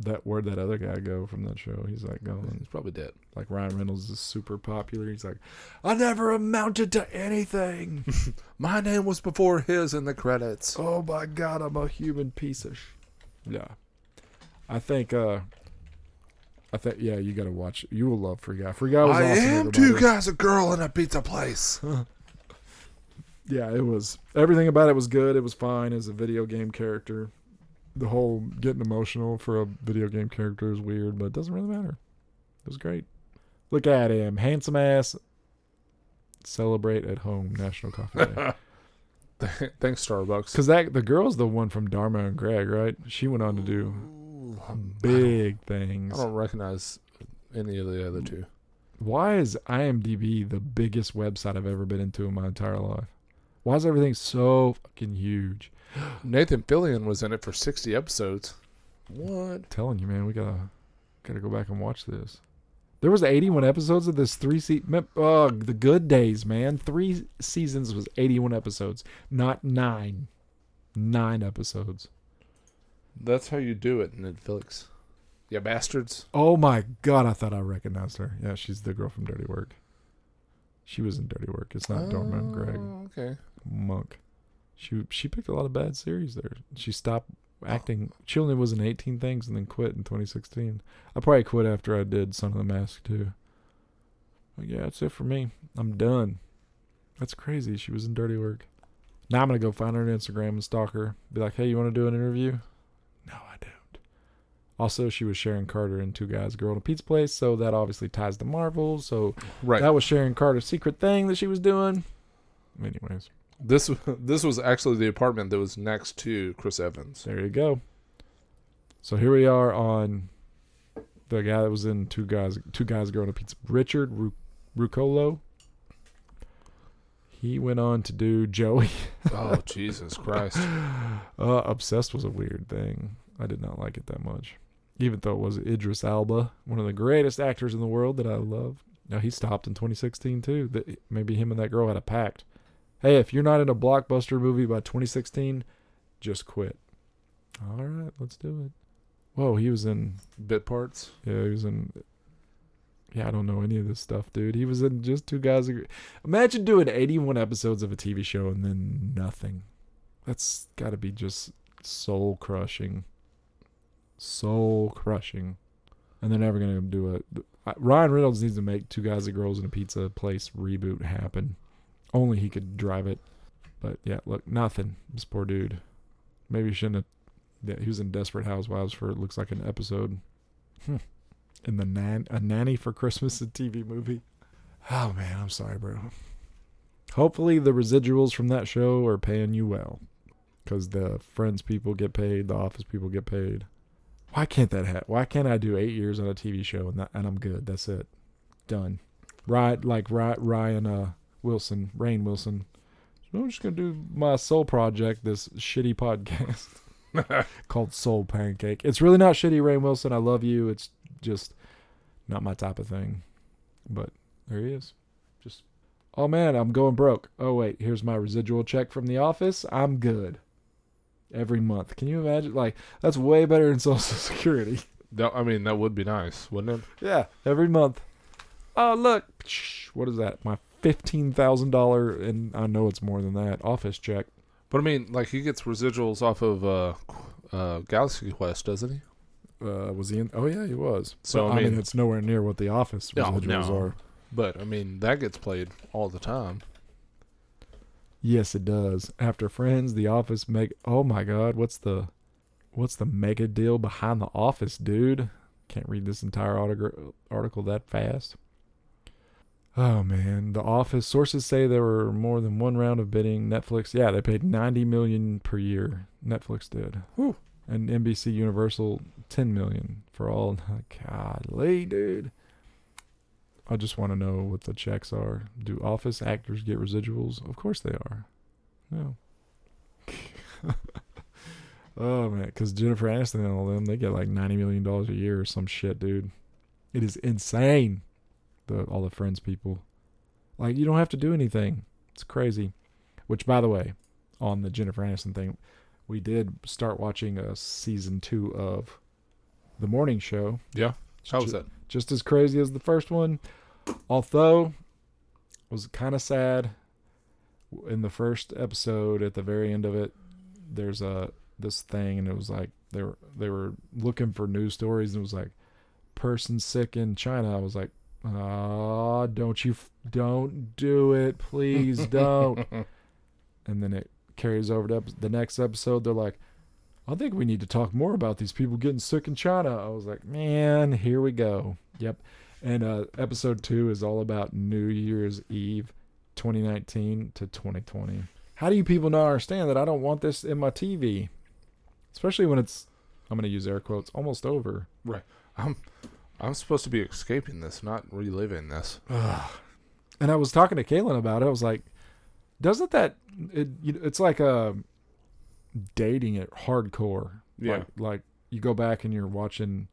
that where'd that other guy go from that show? He's like going He's probably dead. like Ryan Reynolds is super popular. He's like, I never amounted to anything. My name was before his in the credits. oh my god, I'm a human piece of. Sh-. Yeah, I think. uh I think yeah, you got to watch. You will love Free Guy. Free Guy was I awesome. am two guys, a girl, in a pizza place. Yeah, it was everything about it was good. It was fine as a video game character. The whole getting emotional for a video game character is weird, but it doesn't really matter. It was great. Look at him, handsome ass. Celebrate at home, National Coffee Day. Thanks, Starbucks. Because that the girl's the one from Dharma and Greg, right? She went on to do big I things. I don't recognize any of the other two. Why is IMDb the biggest website I've ever been into in my entire life? Why is everything so fucking huge? Nathan Fillion was in it for 60 episodes. What? telling you, man, we gotta gotta go back and watch this. There was 81 episodes of this three se- mem- uh, the good days, man. Three seasons was 81 episodes, not nine. Nine episodes. That's how you do it, Netflix. Yeah, bastards. Oh my god, I thought I recognized her. Yeah, she's the girl from Dirty Work. She was in Dirty Work. It's not Dharma and Greg Oh, Okay. Monk. She she picked a lot of bad series there. She stopped oh. acting. She only was in 18 Things and then quit in 2016. I probably quit after I did Son of the Mask too. But yeah, that's it for me. I'm done. That's crazy. She was in Dirty Work. Now I'm gonna go find her on Instagram and stalk her. Be like, hey, you want to do an interview? No, I don't. Also, she was Sharon Carter in Two Guys, Girl in a Pizza Place, so that obviously ties to Marvel. So Right. that was Sharon Carter's secret thing that she was doing. Anyways, this this was actually the apartment that was next to Chris Evans. there you go. So here we are on the guy that was in Two Guys, Two Guys, growing in a Pizza, Richard Ru- Ruccolo. He went on to do Joey. oh Jesus Christ! Uh, Obsessed was a weird thing. I did not like it that much. Even though it was Idris Elba, one of the greatest actors in the world that I love. Now he stopped in 2016 too. That maybe him and that girl had a pact. Hey, if you're not in a blockbuster movie by 2016, just quit. All right, let's do it. Whoa, he was in. Bit parts. Yeah, he was in. Yeah, I don't know any of this stuff, dude. He was in just two guys. Agree. Imagine doing 81 episodes of a TV show and then nothing. That's got to be just soul crushing. Soul crushing. And they're never going to do it. Ryan Reynolds needs to make Two Guys and Girls in a Pizza Place reboot happen. Only he could drive it. But yeah, look, nothing. This poor dude. Maybe he shouldn't have. Yeah, he was in Desperate Housewives for it looks like an episode. Hmm. In the nan a nanny for Christmas a TV movie. Oh man, I'm sorry, bro. Hopefully the residuals from that show are paying you well, because the Friends people get paid, the Office people get paid. Why can't that happen? Why can't I do eight years on a TV show and that, and I'm good? That's it, done. Right, like right, Ryan uh, Wilson, Rainn Wilson. So I'm just gonna do my soul project, this shitty podcast called Soul Pancake. It's really not shitty, Rainn Wilson. I love you. It's just not my type of thing. But there he is. Just oh man, I'm going broke. Oh wait, here's my residual check from the office. I'm good. Every month. Can you imagine? Like that's way better than Social Security. That, I mean, that would be nice, wouldn't it? Yeah, every month. Oh look, what is that? My fifteen thousand dollar, and I know it's more than that. Office check. But I mean, like he gets residuals off of uh, uh, Galaxy Quest, doesn't he? Uh, was he in? Oh yeah, he was. So, But, I I mean, mean- it's nowhere near what the Office residuals no. are. But I mean, that gets played all the time. Yes, it does. After Friends, The Office make oh my god, what's the what's the mega deal behind The Office, dude? Can't read this entire article article that fast. Oh man, The Office sources say there were more than one round of bidding. Netflix, yeah, they paid 90 million per year. Netflix did. Whew. And NBC Universal 10 million for all. Golly, dude. I just want to know what the checks are. Do office actors get residuals? Of course they are. No. oh man, because Jennifer Aniston and all them, they get like ninety million dollars a year or some shit, dude. It is insane. The all the Friends people, like you don't have to do anything. It's crazy. Which, by the way, on the Jennifer Aniston thing, we did start watching a season two of the morning show Yeah. How was that? just as crazy as the first one. Although was kind of sad in the first episode at the very end of it there's a this thing and it was like they were they were looking for news stories and it was like person sick in China. I was like, "Ah, don't you f- don't do it, please don't." and then it carries over to ep- the next episode. They're like, I think we need to talk more about these people getting sick in China. I was like, man, here we go. Yep. And uh, episode two is all about New Year's Eve 2019 to 2020. How do you people not understand that I don't want this in my TV? Especially when it's, I'm going to use air quotes, almost over. I'm I'm supposed to be escaping this, not reliving this. And I was talking to Kaylin about it. I was like, doesn't that, it, it's like a dating it hardcore. Yeah. Like, like you go back and you're watching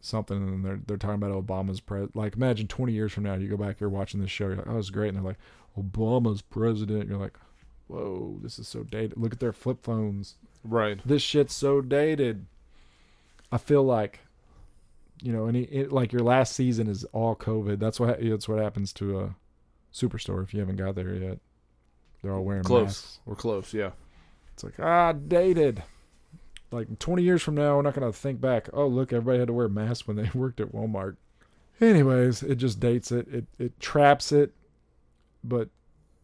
something and they're they're talking about Obama's pres like imagine 20 years from now you go back you're watching this show you're like oh it's great and they're like Obama's president you're like whoa this is so dated look at their flip phones Right. this shit's so dated I feel like you know any it, like your last season is all COVID that's what that's what happens to a superstore if you haven't got there yet they're all wearing Close. masks We're close. Yeah. it's like ah dated like 20 years from now, we're not gonna think back. Oh, look, everybody had to wear masks when they worked at Walmart. Anyways, it just dates it. It it traps it, but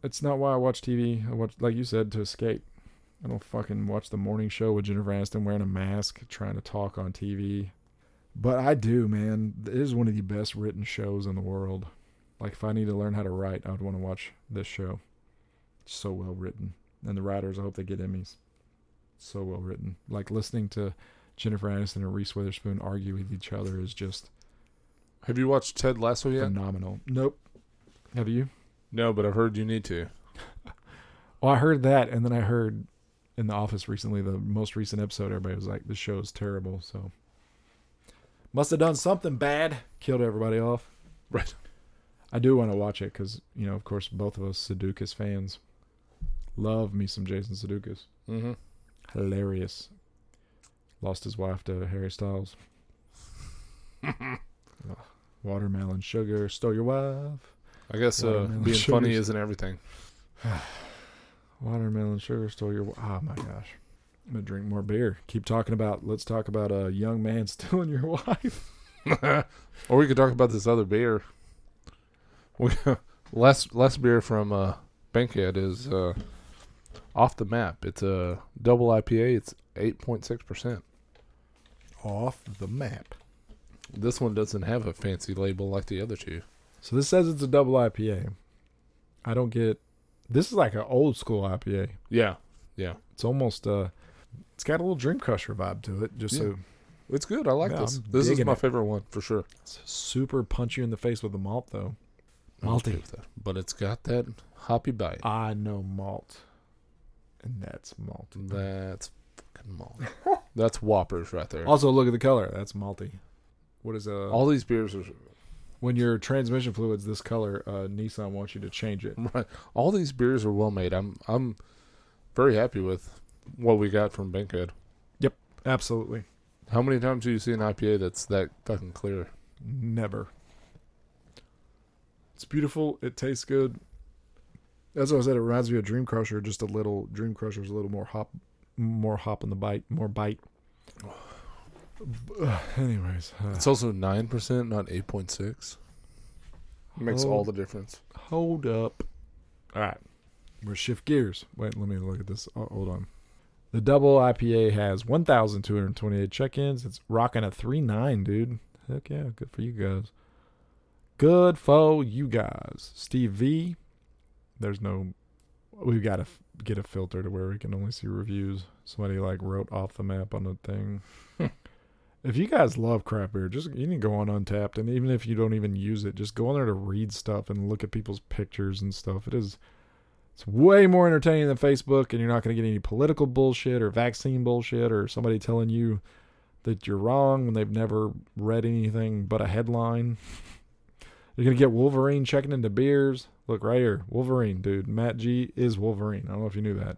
it's not why I watch TV. I watch, like you said, to escape. I don't fucking watch the morning show with Jennifer Aniston wearing a mask, trying to talk on TV. But I do, man. It is one of the best written shows in the world. Like if I need to learn how to write, I would want to watch this show. It's so well written, and the writers, I hope they get Emmys. So well written. Like listening to Jennifer Aniston and Reese Witherspoon argue with each other is just Have you watched Ted Lasso yet? phenomenal. Nope. Have you? No, but I've heard you need to. Well, I heard that, and then I heard in the office recently, the most recent episode, everybody was like, "The show is terrible." So must have done something bad, killed everybody off. Right. I do want to watch it because you know, of course, both of us Sudeikis fans love me some Jason Sudeikis. Mm-hmm. Hilarious. Lost his wife to Harry Styles. Watermelon sugar stole your wife. I guess uh, being funny isn't everything. Watermelon sugar stole your. Oh my gosh. I'm gonna drink more beer. Keep talking about. Let's talk about a young man stealing your wife. or we could talk about this other beer. We, less last beer from uh, Bankhead is uh, off the map. It's a double IPA. It's eight point six percent. Off the map. This one doesn't have a fancy label like the other two. So this says it's a double IPA. I don't get. This is like an old school IPA. Yeah, yeah, It's almost uh, it's got a little Dream Crusher vibe to it. Just so it's good. I like Yeah, this. I'm This is my it. favorite one for sure. it's super punch you in the face with the malt though. I'm Malty. that. but it's got that hoppy bite. I know malt, and that's malt. That's fucking malt. That's Whoppers right there. Also, look at the color. That's malty. What is uh? All these beers are when your transmission fluid's this color, uh, Nissan wants you to change it. Right. All these beers are well made. I'm I'm very happy with what we got from Bankhead. Yep, absolutely. How many times do you see an IPA that's that fucking clear? Never. It's beautiful. It tastes good. That's what I said. It reminds me of Dream Crusher. Just a little. Dream Crusher's a little more hop, more hop in the bite, more bite. Uh, anyways, uh, It's also nine percent, not eight point six. Makes all the difference. hold up. All right, we're shift gears. Wait, let me look at this. Oh, hold on. The double IPA has 1,228 check-ins. It's rocking a three nine, dude. Heck yeah, good for you guys. Good for you guys. Steve V. There's no. We've got to f- get a filter to where we can only see reviews. Somebody like wrote off the map on the thing. if you guys love crap beer, just you can go on Untappd, and even if you don't even use it, just go on there to read stuff and look at people's pictures and stuff. It is. It's way more entertaining than Facebook, and you're not going to get any political bullshit or vaccine bullshit or somebody telling you that you're wrong when they've never read anything but a headline. You're going to get Wolverine checking into beers. Look right here. Wolverine, dude. Matt G is Wolverine. I don't know if you knew that.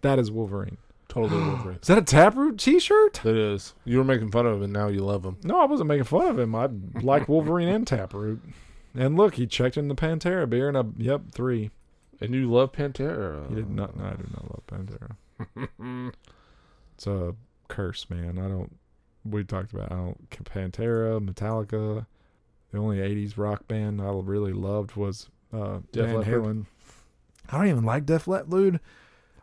That is Wolverine. Totally Wolverine. Is that a Taproot t shirt? It is. You were making fun of him, and now you love him. No, I wasn't making fun of him. I like Wolverine and Taproot. And look, he checked in the Pantera beer, and I, yep, three. And you love Pantera. He did not. No, I do not love Pantera. It's a curse, man. I don't. We talked about. I don't. Pantera, Metallica. The only '80s rock band I really loved was uh, Def Van Leppard. Halen. I don't even like Def Leppard, dude.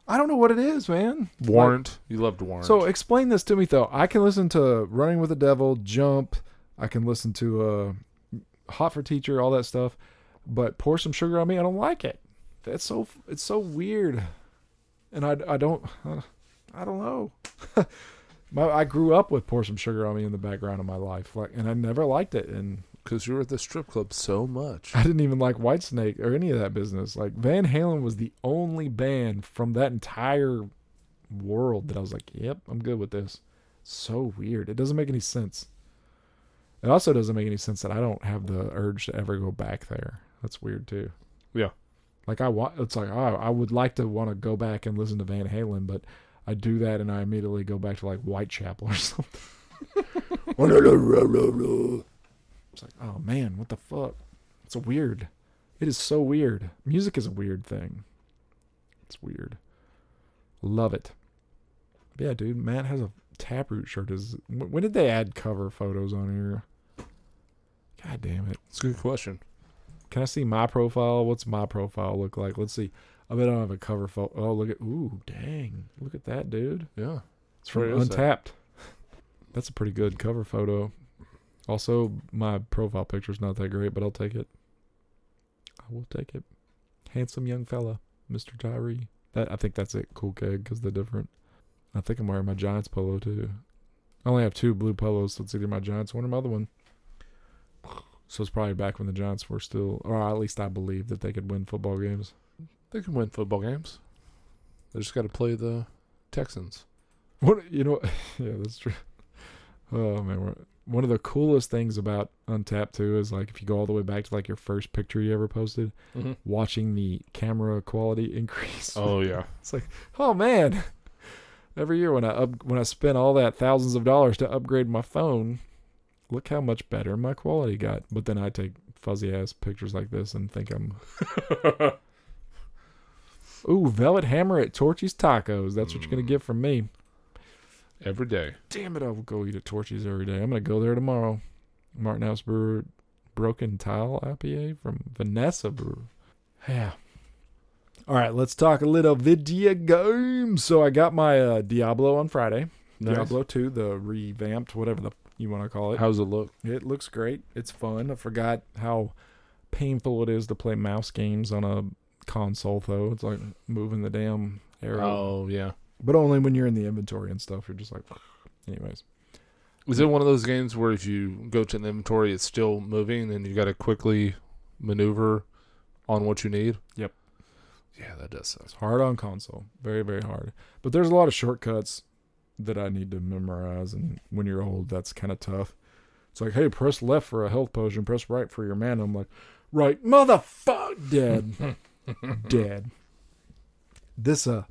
I don't know what it is, man. Warrant. you loved Warrant. So explain this to me, though. I can listen to Running with the Devil, Jump. I can listen to uh, Hot for Teacher, all that stuff. But pour some sugar on me, I don't like it. That's so. It's so weird, and I, I don't. Uh, I don't know. my, I grew up with pour some sugar on me in the background of my life, like, and I never liked it. And because you were at the strip club so much. I didn't even like Whitesnake or any of that business. Like Van Halen was the only band from that entire world that I was like, "Yep, I'm good with this." So weird. It doesn't make any sense. It also doesn't make any sense that I don't have the urge to ever go back there. That's weird too. Yeah. Like I want. It's like oh, I would like to want to go back and listen to Van Halen, but I do that and I immediately go back to like Whitechapel or something. It's like, oh man, what the fuck? It's weird. It is so weird. Music is a weird thing. It's weird. Love it. Yeah, dude, Matt has a Taproot shirt. Is when did they add cover photos on here? God damn it! It's a good question. Can I see my profile? What's my profile look like? Let's see. I bet I don't have a cover photo. Oh, look at ooh, dang! Look at that, dude. Yeah. It's from is that? Untappd. That's a pretty good cover photo. Also, my profile picture's not that great, but I'll take it. I will take it. Handsome young fella, Mr. Tyree. That I think that's it. Cool keg because they're different. I think I'm wearing my Giants polo too. I only have two blue polos, so it's either my Giants one or my other one. So it's probably back when the Giants were still, or at least I believe that they could win football games. They can win football games. They just got to play the Texans. What you know? Yeah, that's true. Oh man, one of the coolest things about Untappd too is like if you go all the way back to like your first picture you ever posted, Mm-hmm. watching the camera quality increase. Oh yeah. It's like oh man! Every year when I up when I spent all that thousands of dollars to upgrade my phone, look how much better my quality got. But then I take fuzzy ass pictures like this and think I'm ooh velvet hammer at Torchy's Tacos. That's what you're gonna Mm. get from me. Every day. damn it, I will go eat at Torchy's every day. I'm gonna go there tomorrow. Martin House Brewer Broken Tile IPA from Vanessa Brewer. Yeah. All right, let's talk a little video games. So I got my uh, Diablo on Friday. Nice. Diablo 2, the revamped, whatever the you want to call it. How's it look? It looks great. It's fun. I forgot how painful it is to play mouse games on a console, though. It's like moving the damn arrow, Oh yeah. but only when you're in the inventory and stuff. You're just like, anyways. Is it one of those games where if you go to the inventory, it's still moving, and you got to quickly maneuver on what you need? Yep. Yeah, that does suck. It's hard on console. Very, very hard. But there's a lot of shortcuts that I need to memorize. And when you're old, that's kind of tough. It's like, hey, press left for a health potion, press right for your mana. I'm like, right, motherfuck, dead. dead. This, uh,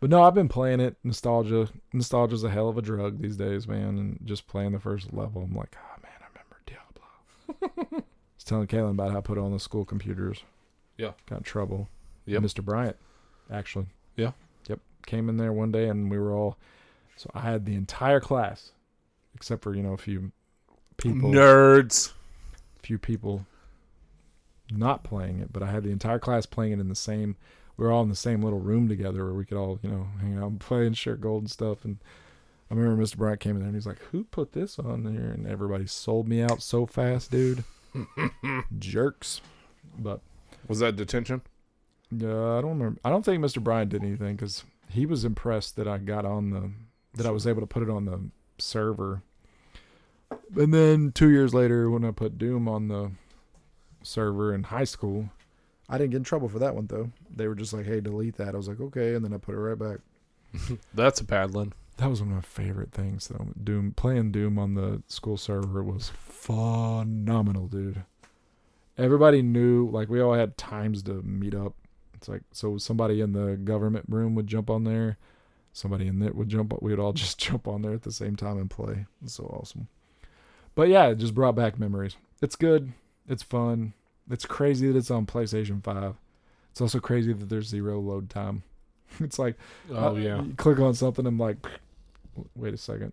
but no, I've been playing it. Nostalgia, nostalgia's a hell of a drug these days, man. And just playing the first level, I'm like, oh man, I remember Diablo. I was telling Kaylin about how I put it on the school computers. Yeah. Got in trouble. Yeah, Mr. Bryant, actually. Yeah. Yep. Came in there one day and we were all, so I had the entire class, except for, you know, a few people Nerds. A few people not playing it, but I had the entire class playing it in the same. We were all in the same little room together where we could all, you know, hang out and play and share gold and stuff. And I remember Mr. Bryant came in there and he's like, "Who put this on there?" And everybody sold me out so fast, dude. Jerks. But Was that detention? uh, I don't remember. I don't think Mr. Bryant did anything because he was impressed that I got on the that I was able to put it on the server. And then two years later, when I put Doom on the server in high school, I didn't get in trouble for that one though. They were just like, "Hey, delete that." I was like, "Okay," and then I put it right back. That's a paddling. That was one of my favorite things though. Doom playing Doom on the school server was phenomenal, dude. Everybody knew like we all had times to meet up. It's like so somebody in the government room would jump on there, somebody in there would jump up. we would all just jump on there at the same time and play. It's so awesome. But yeah, it just brought back memories. It's good. It's fun. It's crazy that it's on PlayStation 5. It's also crazy that there's zero load time. It's like Oh uh, yeah. You click on something, I'm like, wait a second.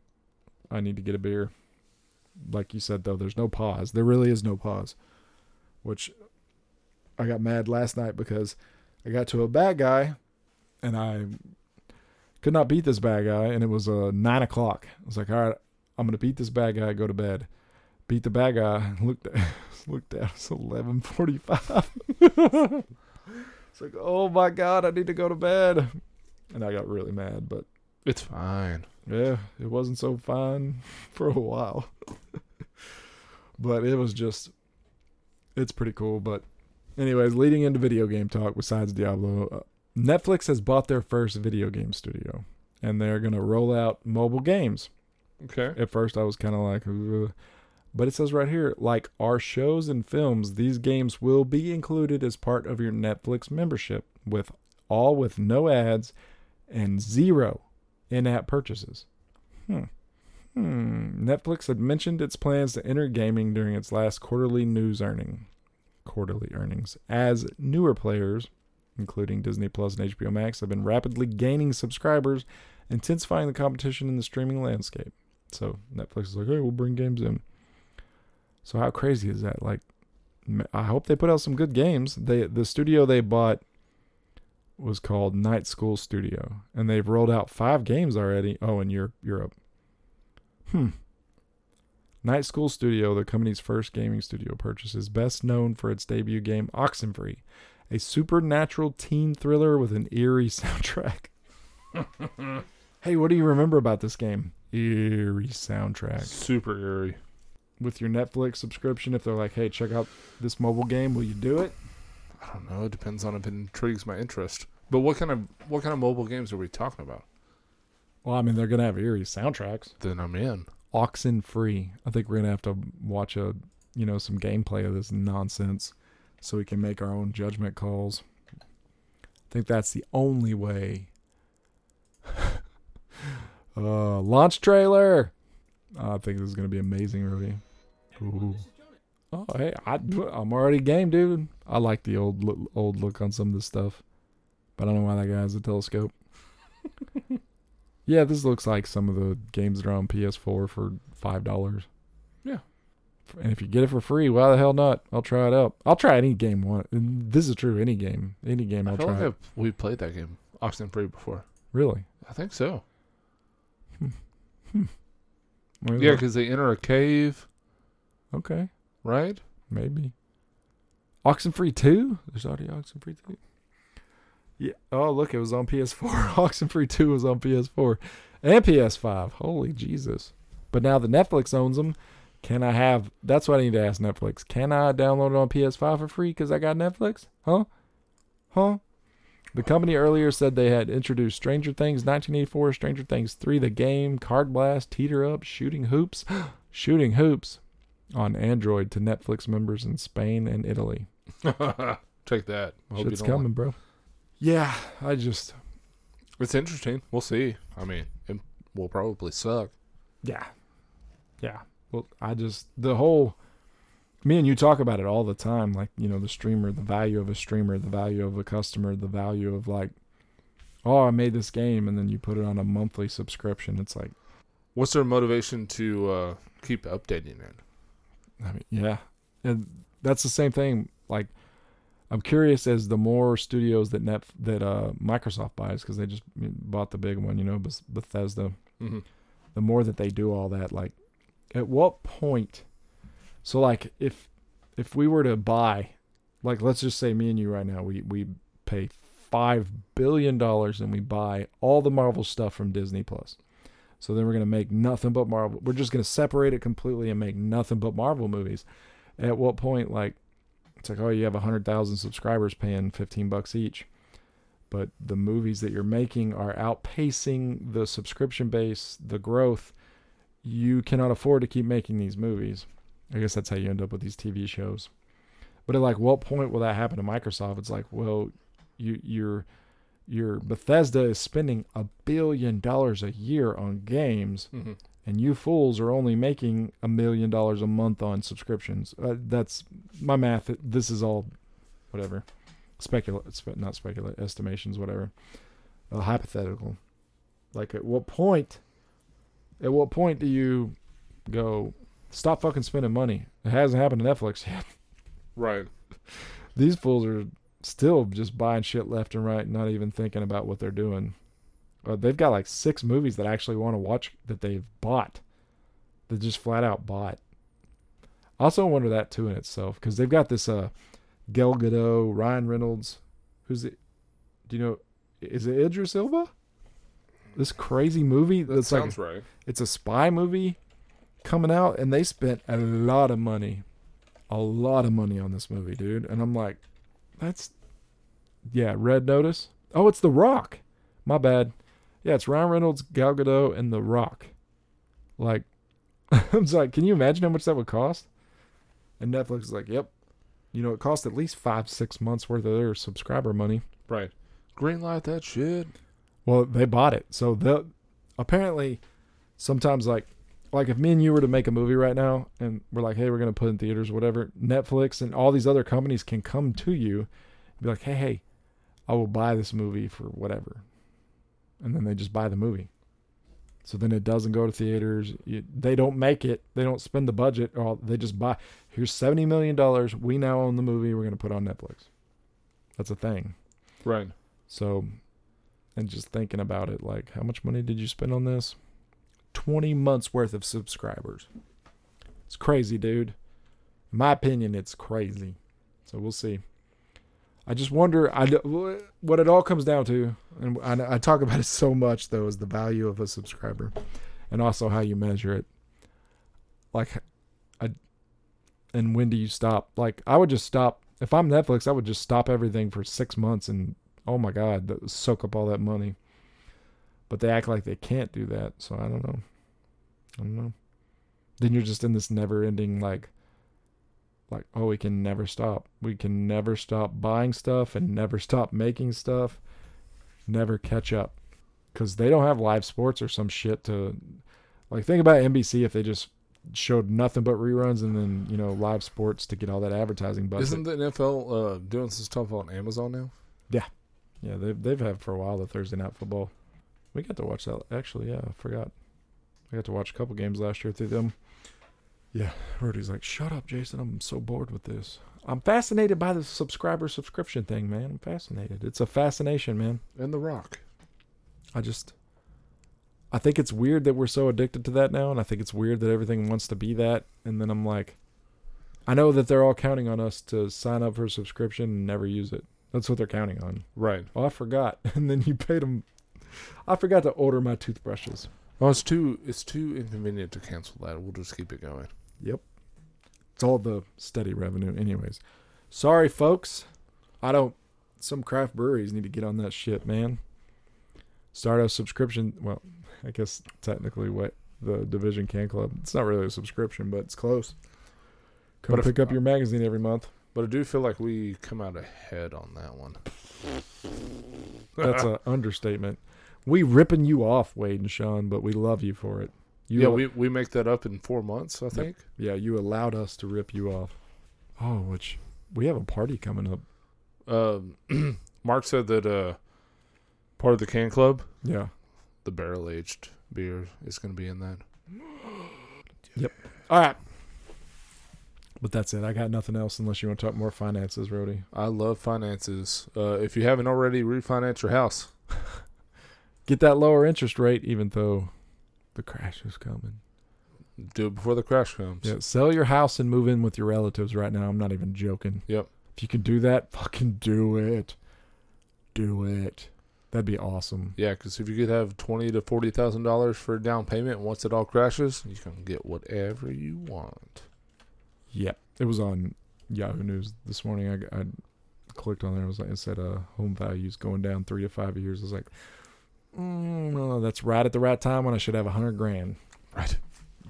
I need to get a beer. Like you said, though, there's no pause. There really is no pause. Which I got mad last night because I got to a bad guy and I could not beat this bad guy. And it was uh, nine o'clock. I was like, all right, I'm to beat this bad guy, go to bed. Beat the bad guy, looked, looked down, it's 1145. it's like, oh my God, I need to go to bed and I got really mad. But It's fine. yeah, it wasn't so fun for a while, but it was just, it's pretty cool. But, anyways, leading into video game talk, besides Diablo, uh, Netflix has bought their first video game studio, and they're gonna roll out mobile games. Okay. At first, I was kind of like, "Ugh." but it says right here, like our shows and films, these games will be included as part of your Netflix membership, with all with no ads and zero in-app purchases. Hmm. Hmm. Netflix had mentioned its plans to enter gaming during its last quarterly news earning, quarterly earnings, as newer players, including Disney Plus and HBO Max, have been rapidly gaining subscribers intensifying the competition in the streaming landscape. So Netflix is like, hey, we'll bring games in. So how crazy is that? Like, I hope they put out some good games. They the studio they bought was called Night School Studio, and they've rolled out five games already. Oh, in Europe, Europe. Hmm. Night School Studio, the company's first gaming studio purchase, is best known for its debut game Oxenfree, a supernatural teen thriller with an eerie soundtrack. hey, what do you remember about this game? Eerie soundtrack. Super eerie. With your Netflix subscription, if they're like, hey, check out this mobile game, will you do it? I don't know. It depends on if it intrigues my interest. But what kind of what kind of mobile games are we talking about? Well, I mean, they're going to have eerie soundtracks. Then I'm in. Oxenfree. I think we're going to have to watch a, you know, some gameplay of this nonsense so we can make our own judgment calls. I think that's the only way. uh, launch trailer. I think this is to be amazing, really. Ooh. Oh, hey, I, I'm already game, dude. I like the old look, old look on some of this stuff, but I don't know why that guy has a telescope. yeah, this looks like some of the games that are on PS4 for five dollars. Yeah. And if you get it for free, why the hell not? I'll try it out. I'll try any game one. And this is true. Any game, any game, I I'll feel try. like. We played that game, Oxenfree, before. Really? I think so. Hmm. Hmm. Where's Yeah, because they enter a cave, Okay. right? Maybe. Oxenfree 2? There's already Oxenfree 2. Yeah. Oh, look, it was on PS4. Oxenfree 2 was on PS4 and PS5. Holy Jesus. But now the Netflix owns them, can I have. That's what I need to ask Netflix. Can I download it on PS5 for free because I got Netflix? Huh? Huh? The company earlier said they had introduced Stranger Things 1984, Stranger Things 3, the game, Card Blast, Teeter Up, Shooting Hoops, Shooting Hoops on Android to Netflix members in Spain and Italy. Take that. I hope Shit's don't like- coming, bro. Yeah, I just It's interesting. We'll see. I mean, it will probably suck. yeah, yeah. Well, I just the whole me and you talk about it all the time, like you know the streamer, the value of a streamer, the value of a customer, the value of like, oh, I made this game, and then you put it on a monthly subscription. It's like, What's their motivation to uh, keep updating it? I mean, yeah, and that's the same thing. Like, I'm curious as the more studios that net that uh Microsoft buys because they just bought the big one, you know, Beth- Bethesda. Mm-hmm. the more that they do all that like at what point so like if if we were to buy like let's just say me and you right now we we pay 5 billion dollars and we buy all the marvel stuff from disney plus so then we're going to make nothing but marvel we're just going to separate it completely and make nothing but marvel movies at what point like it's like oh you have 100,000 subscribers paying 15 bucks each but the movies that you're making are outpacing the subscription base, the growth. You cannot afford to keep making these movies. I guess that's how you end up with these TV shows. But at like what point will that happen to Microsoft? It's like, well, you you're your Bethesda is spending a billion dollars a year on games, Mm-hmm. and you fools are only making a million dollars a month on subscriptions. Uh, that's my math. This is all whatever speculate, spe- not speculate, estimations, whatever, uh, hypothetical. Like, at what point? At what point do you go? Stop fucking spending money. It hasn't happened to Netflix yet. Right. These fools are still just buying shit left and right, not even thinking about what they're doing. Uh, they've got like six movies that I actually want to watch that they've bought. That just flat out bought. I also wonder that too in itself because they've got this uh, Gal Gadot, Ryan Reynolds. Who's it? Do you know? Is it Idris Elba? This crazy movie That that's like right. it's a spy movie coming out, and they spent a lot of money, a lot of money on this movie, dude. And I'm like, that's yeah, Red Notice. Oh, it's The Rock. My bad. Yeah, it's Ryan Reynolds, Gal Gadot, and The Rock. Like, I was like, can you imagine how much that would cost? And Netflix is like, yep. You know, it cost at least five, six months worth of their subscriber money. Right. Green light that shit. Well, they bought it. So the apparently sometimes like like if me and you were to make a movie right now and we're like, hey, we're gonna put in theaters, whatever, Netflix and all these other companies can come to you and be like, Hey, hey, I will buy this movie for whatever. And then they just buy the movie. So then it doesn't go to theaters. You, they don't make it. They don't spend the budget. Or they just buy. Here's seventy million dollars. We now own the movie. We're gonna put on Netflix. That's a thing. Right. So, and just thinking about it, like, how much money did you spend on this? 20 months worth of subscribers. It's crazy, dude. In my opinion, it's crazy. So we'll see. I just wonder I, what it all comes down to, and I, I talk about it so much, though, is the value of a subscriber and also how you measure it. Like, I, and when do you stop? Like, I would just stop. If I'm Netflix, I would just stop everything for six months and oh my god, soak up all that money. But they act like they can't do that, so I don't know. I don't know. Then you're just in this never-ending like like oh, we can never stop. We can never stop buying stuff and never stop making stuff. Never catch up cuz they don't have live sports or some shit to like think about NBC if they just showed nothing but reruns and then, you know, live sports to get all that advertising budget. Isn't the NFL uh, doing some stuff on Amazon now? Yeah, they've they've had for a while the Thursday night football. We got to watch that actually. Yeah, I forgot. I got to watch a couple games last year through them. Yeah, Rudy's like, "Shut up, Jason. I'm so bored with this. I'm fascinated by the subscriber subscription thing, man. I'm fascinated. It's a fascination, man. And The Rock. I just, I think it's weird that we're so addicted to that now, and I think it's weird that everything wants to be that. And then I'm like, I know that they're all counting on us to sign up for a subscription and never use it. That's what they're counting on. Right. Oh, I forgot. And then you paid them. I forgot to order my toothbrushes. Oh, it's too it's too inconvenient to cancel that. We'll just keep it going. Yep. It's all the steady revenue, anyways. Sorry, folks. I don't. Some craft breweries need to get on that shit, man. Start a subscription. Well, I guess technically what the Division Can Club. It's not really a subscription, but it's close. Come But if- pick up your magazine every month. But I do feel like we come out ahead on that one. That's an understatement. We ripping you off, Wade and Sean, but we love you for it. You yeah, we we make that up in four months, I think. Yeah, you allowed us to rip you off. Oh, which we have a party coming up. Um, Mark said that uh, part of the can club, Yeah. the barrel aged beer, is going to be in that. Yep. All right. But that's it. I got nothing else unless you want to talk more finances, Rody. I love finances. Uh, if you haven't already, refinance your house. Get that lower interest rate, even though the crash is coming. Do it before the crash comes. Yeah, sell your house and move in with your relatives right now. I'm not even joking. Yep. If you can do that, fucking do it. Do it. That'd be awesome. Yeah, because if you could have twenty to forty thousand dollars for a down payment, once it all crashes, you can get whatever you want. Yeah, it was on Yahoo News this morning. I, I clicked on there. It was like it said uh, home values going down three to five years. I was like, mm, no, that's right at the right time when I should have a hundred grand. Right.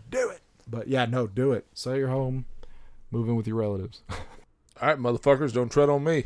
Do it. But yeah, no, do it. Sell your home, move in with your relatives. All right, motherfuckers, don't tread on me.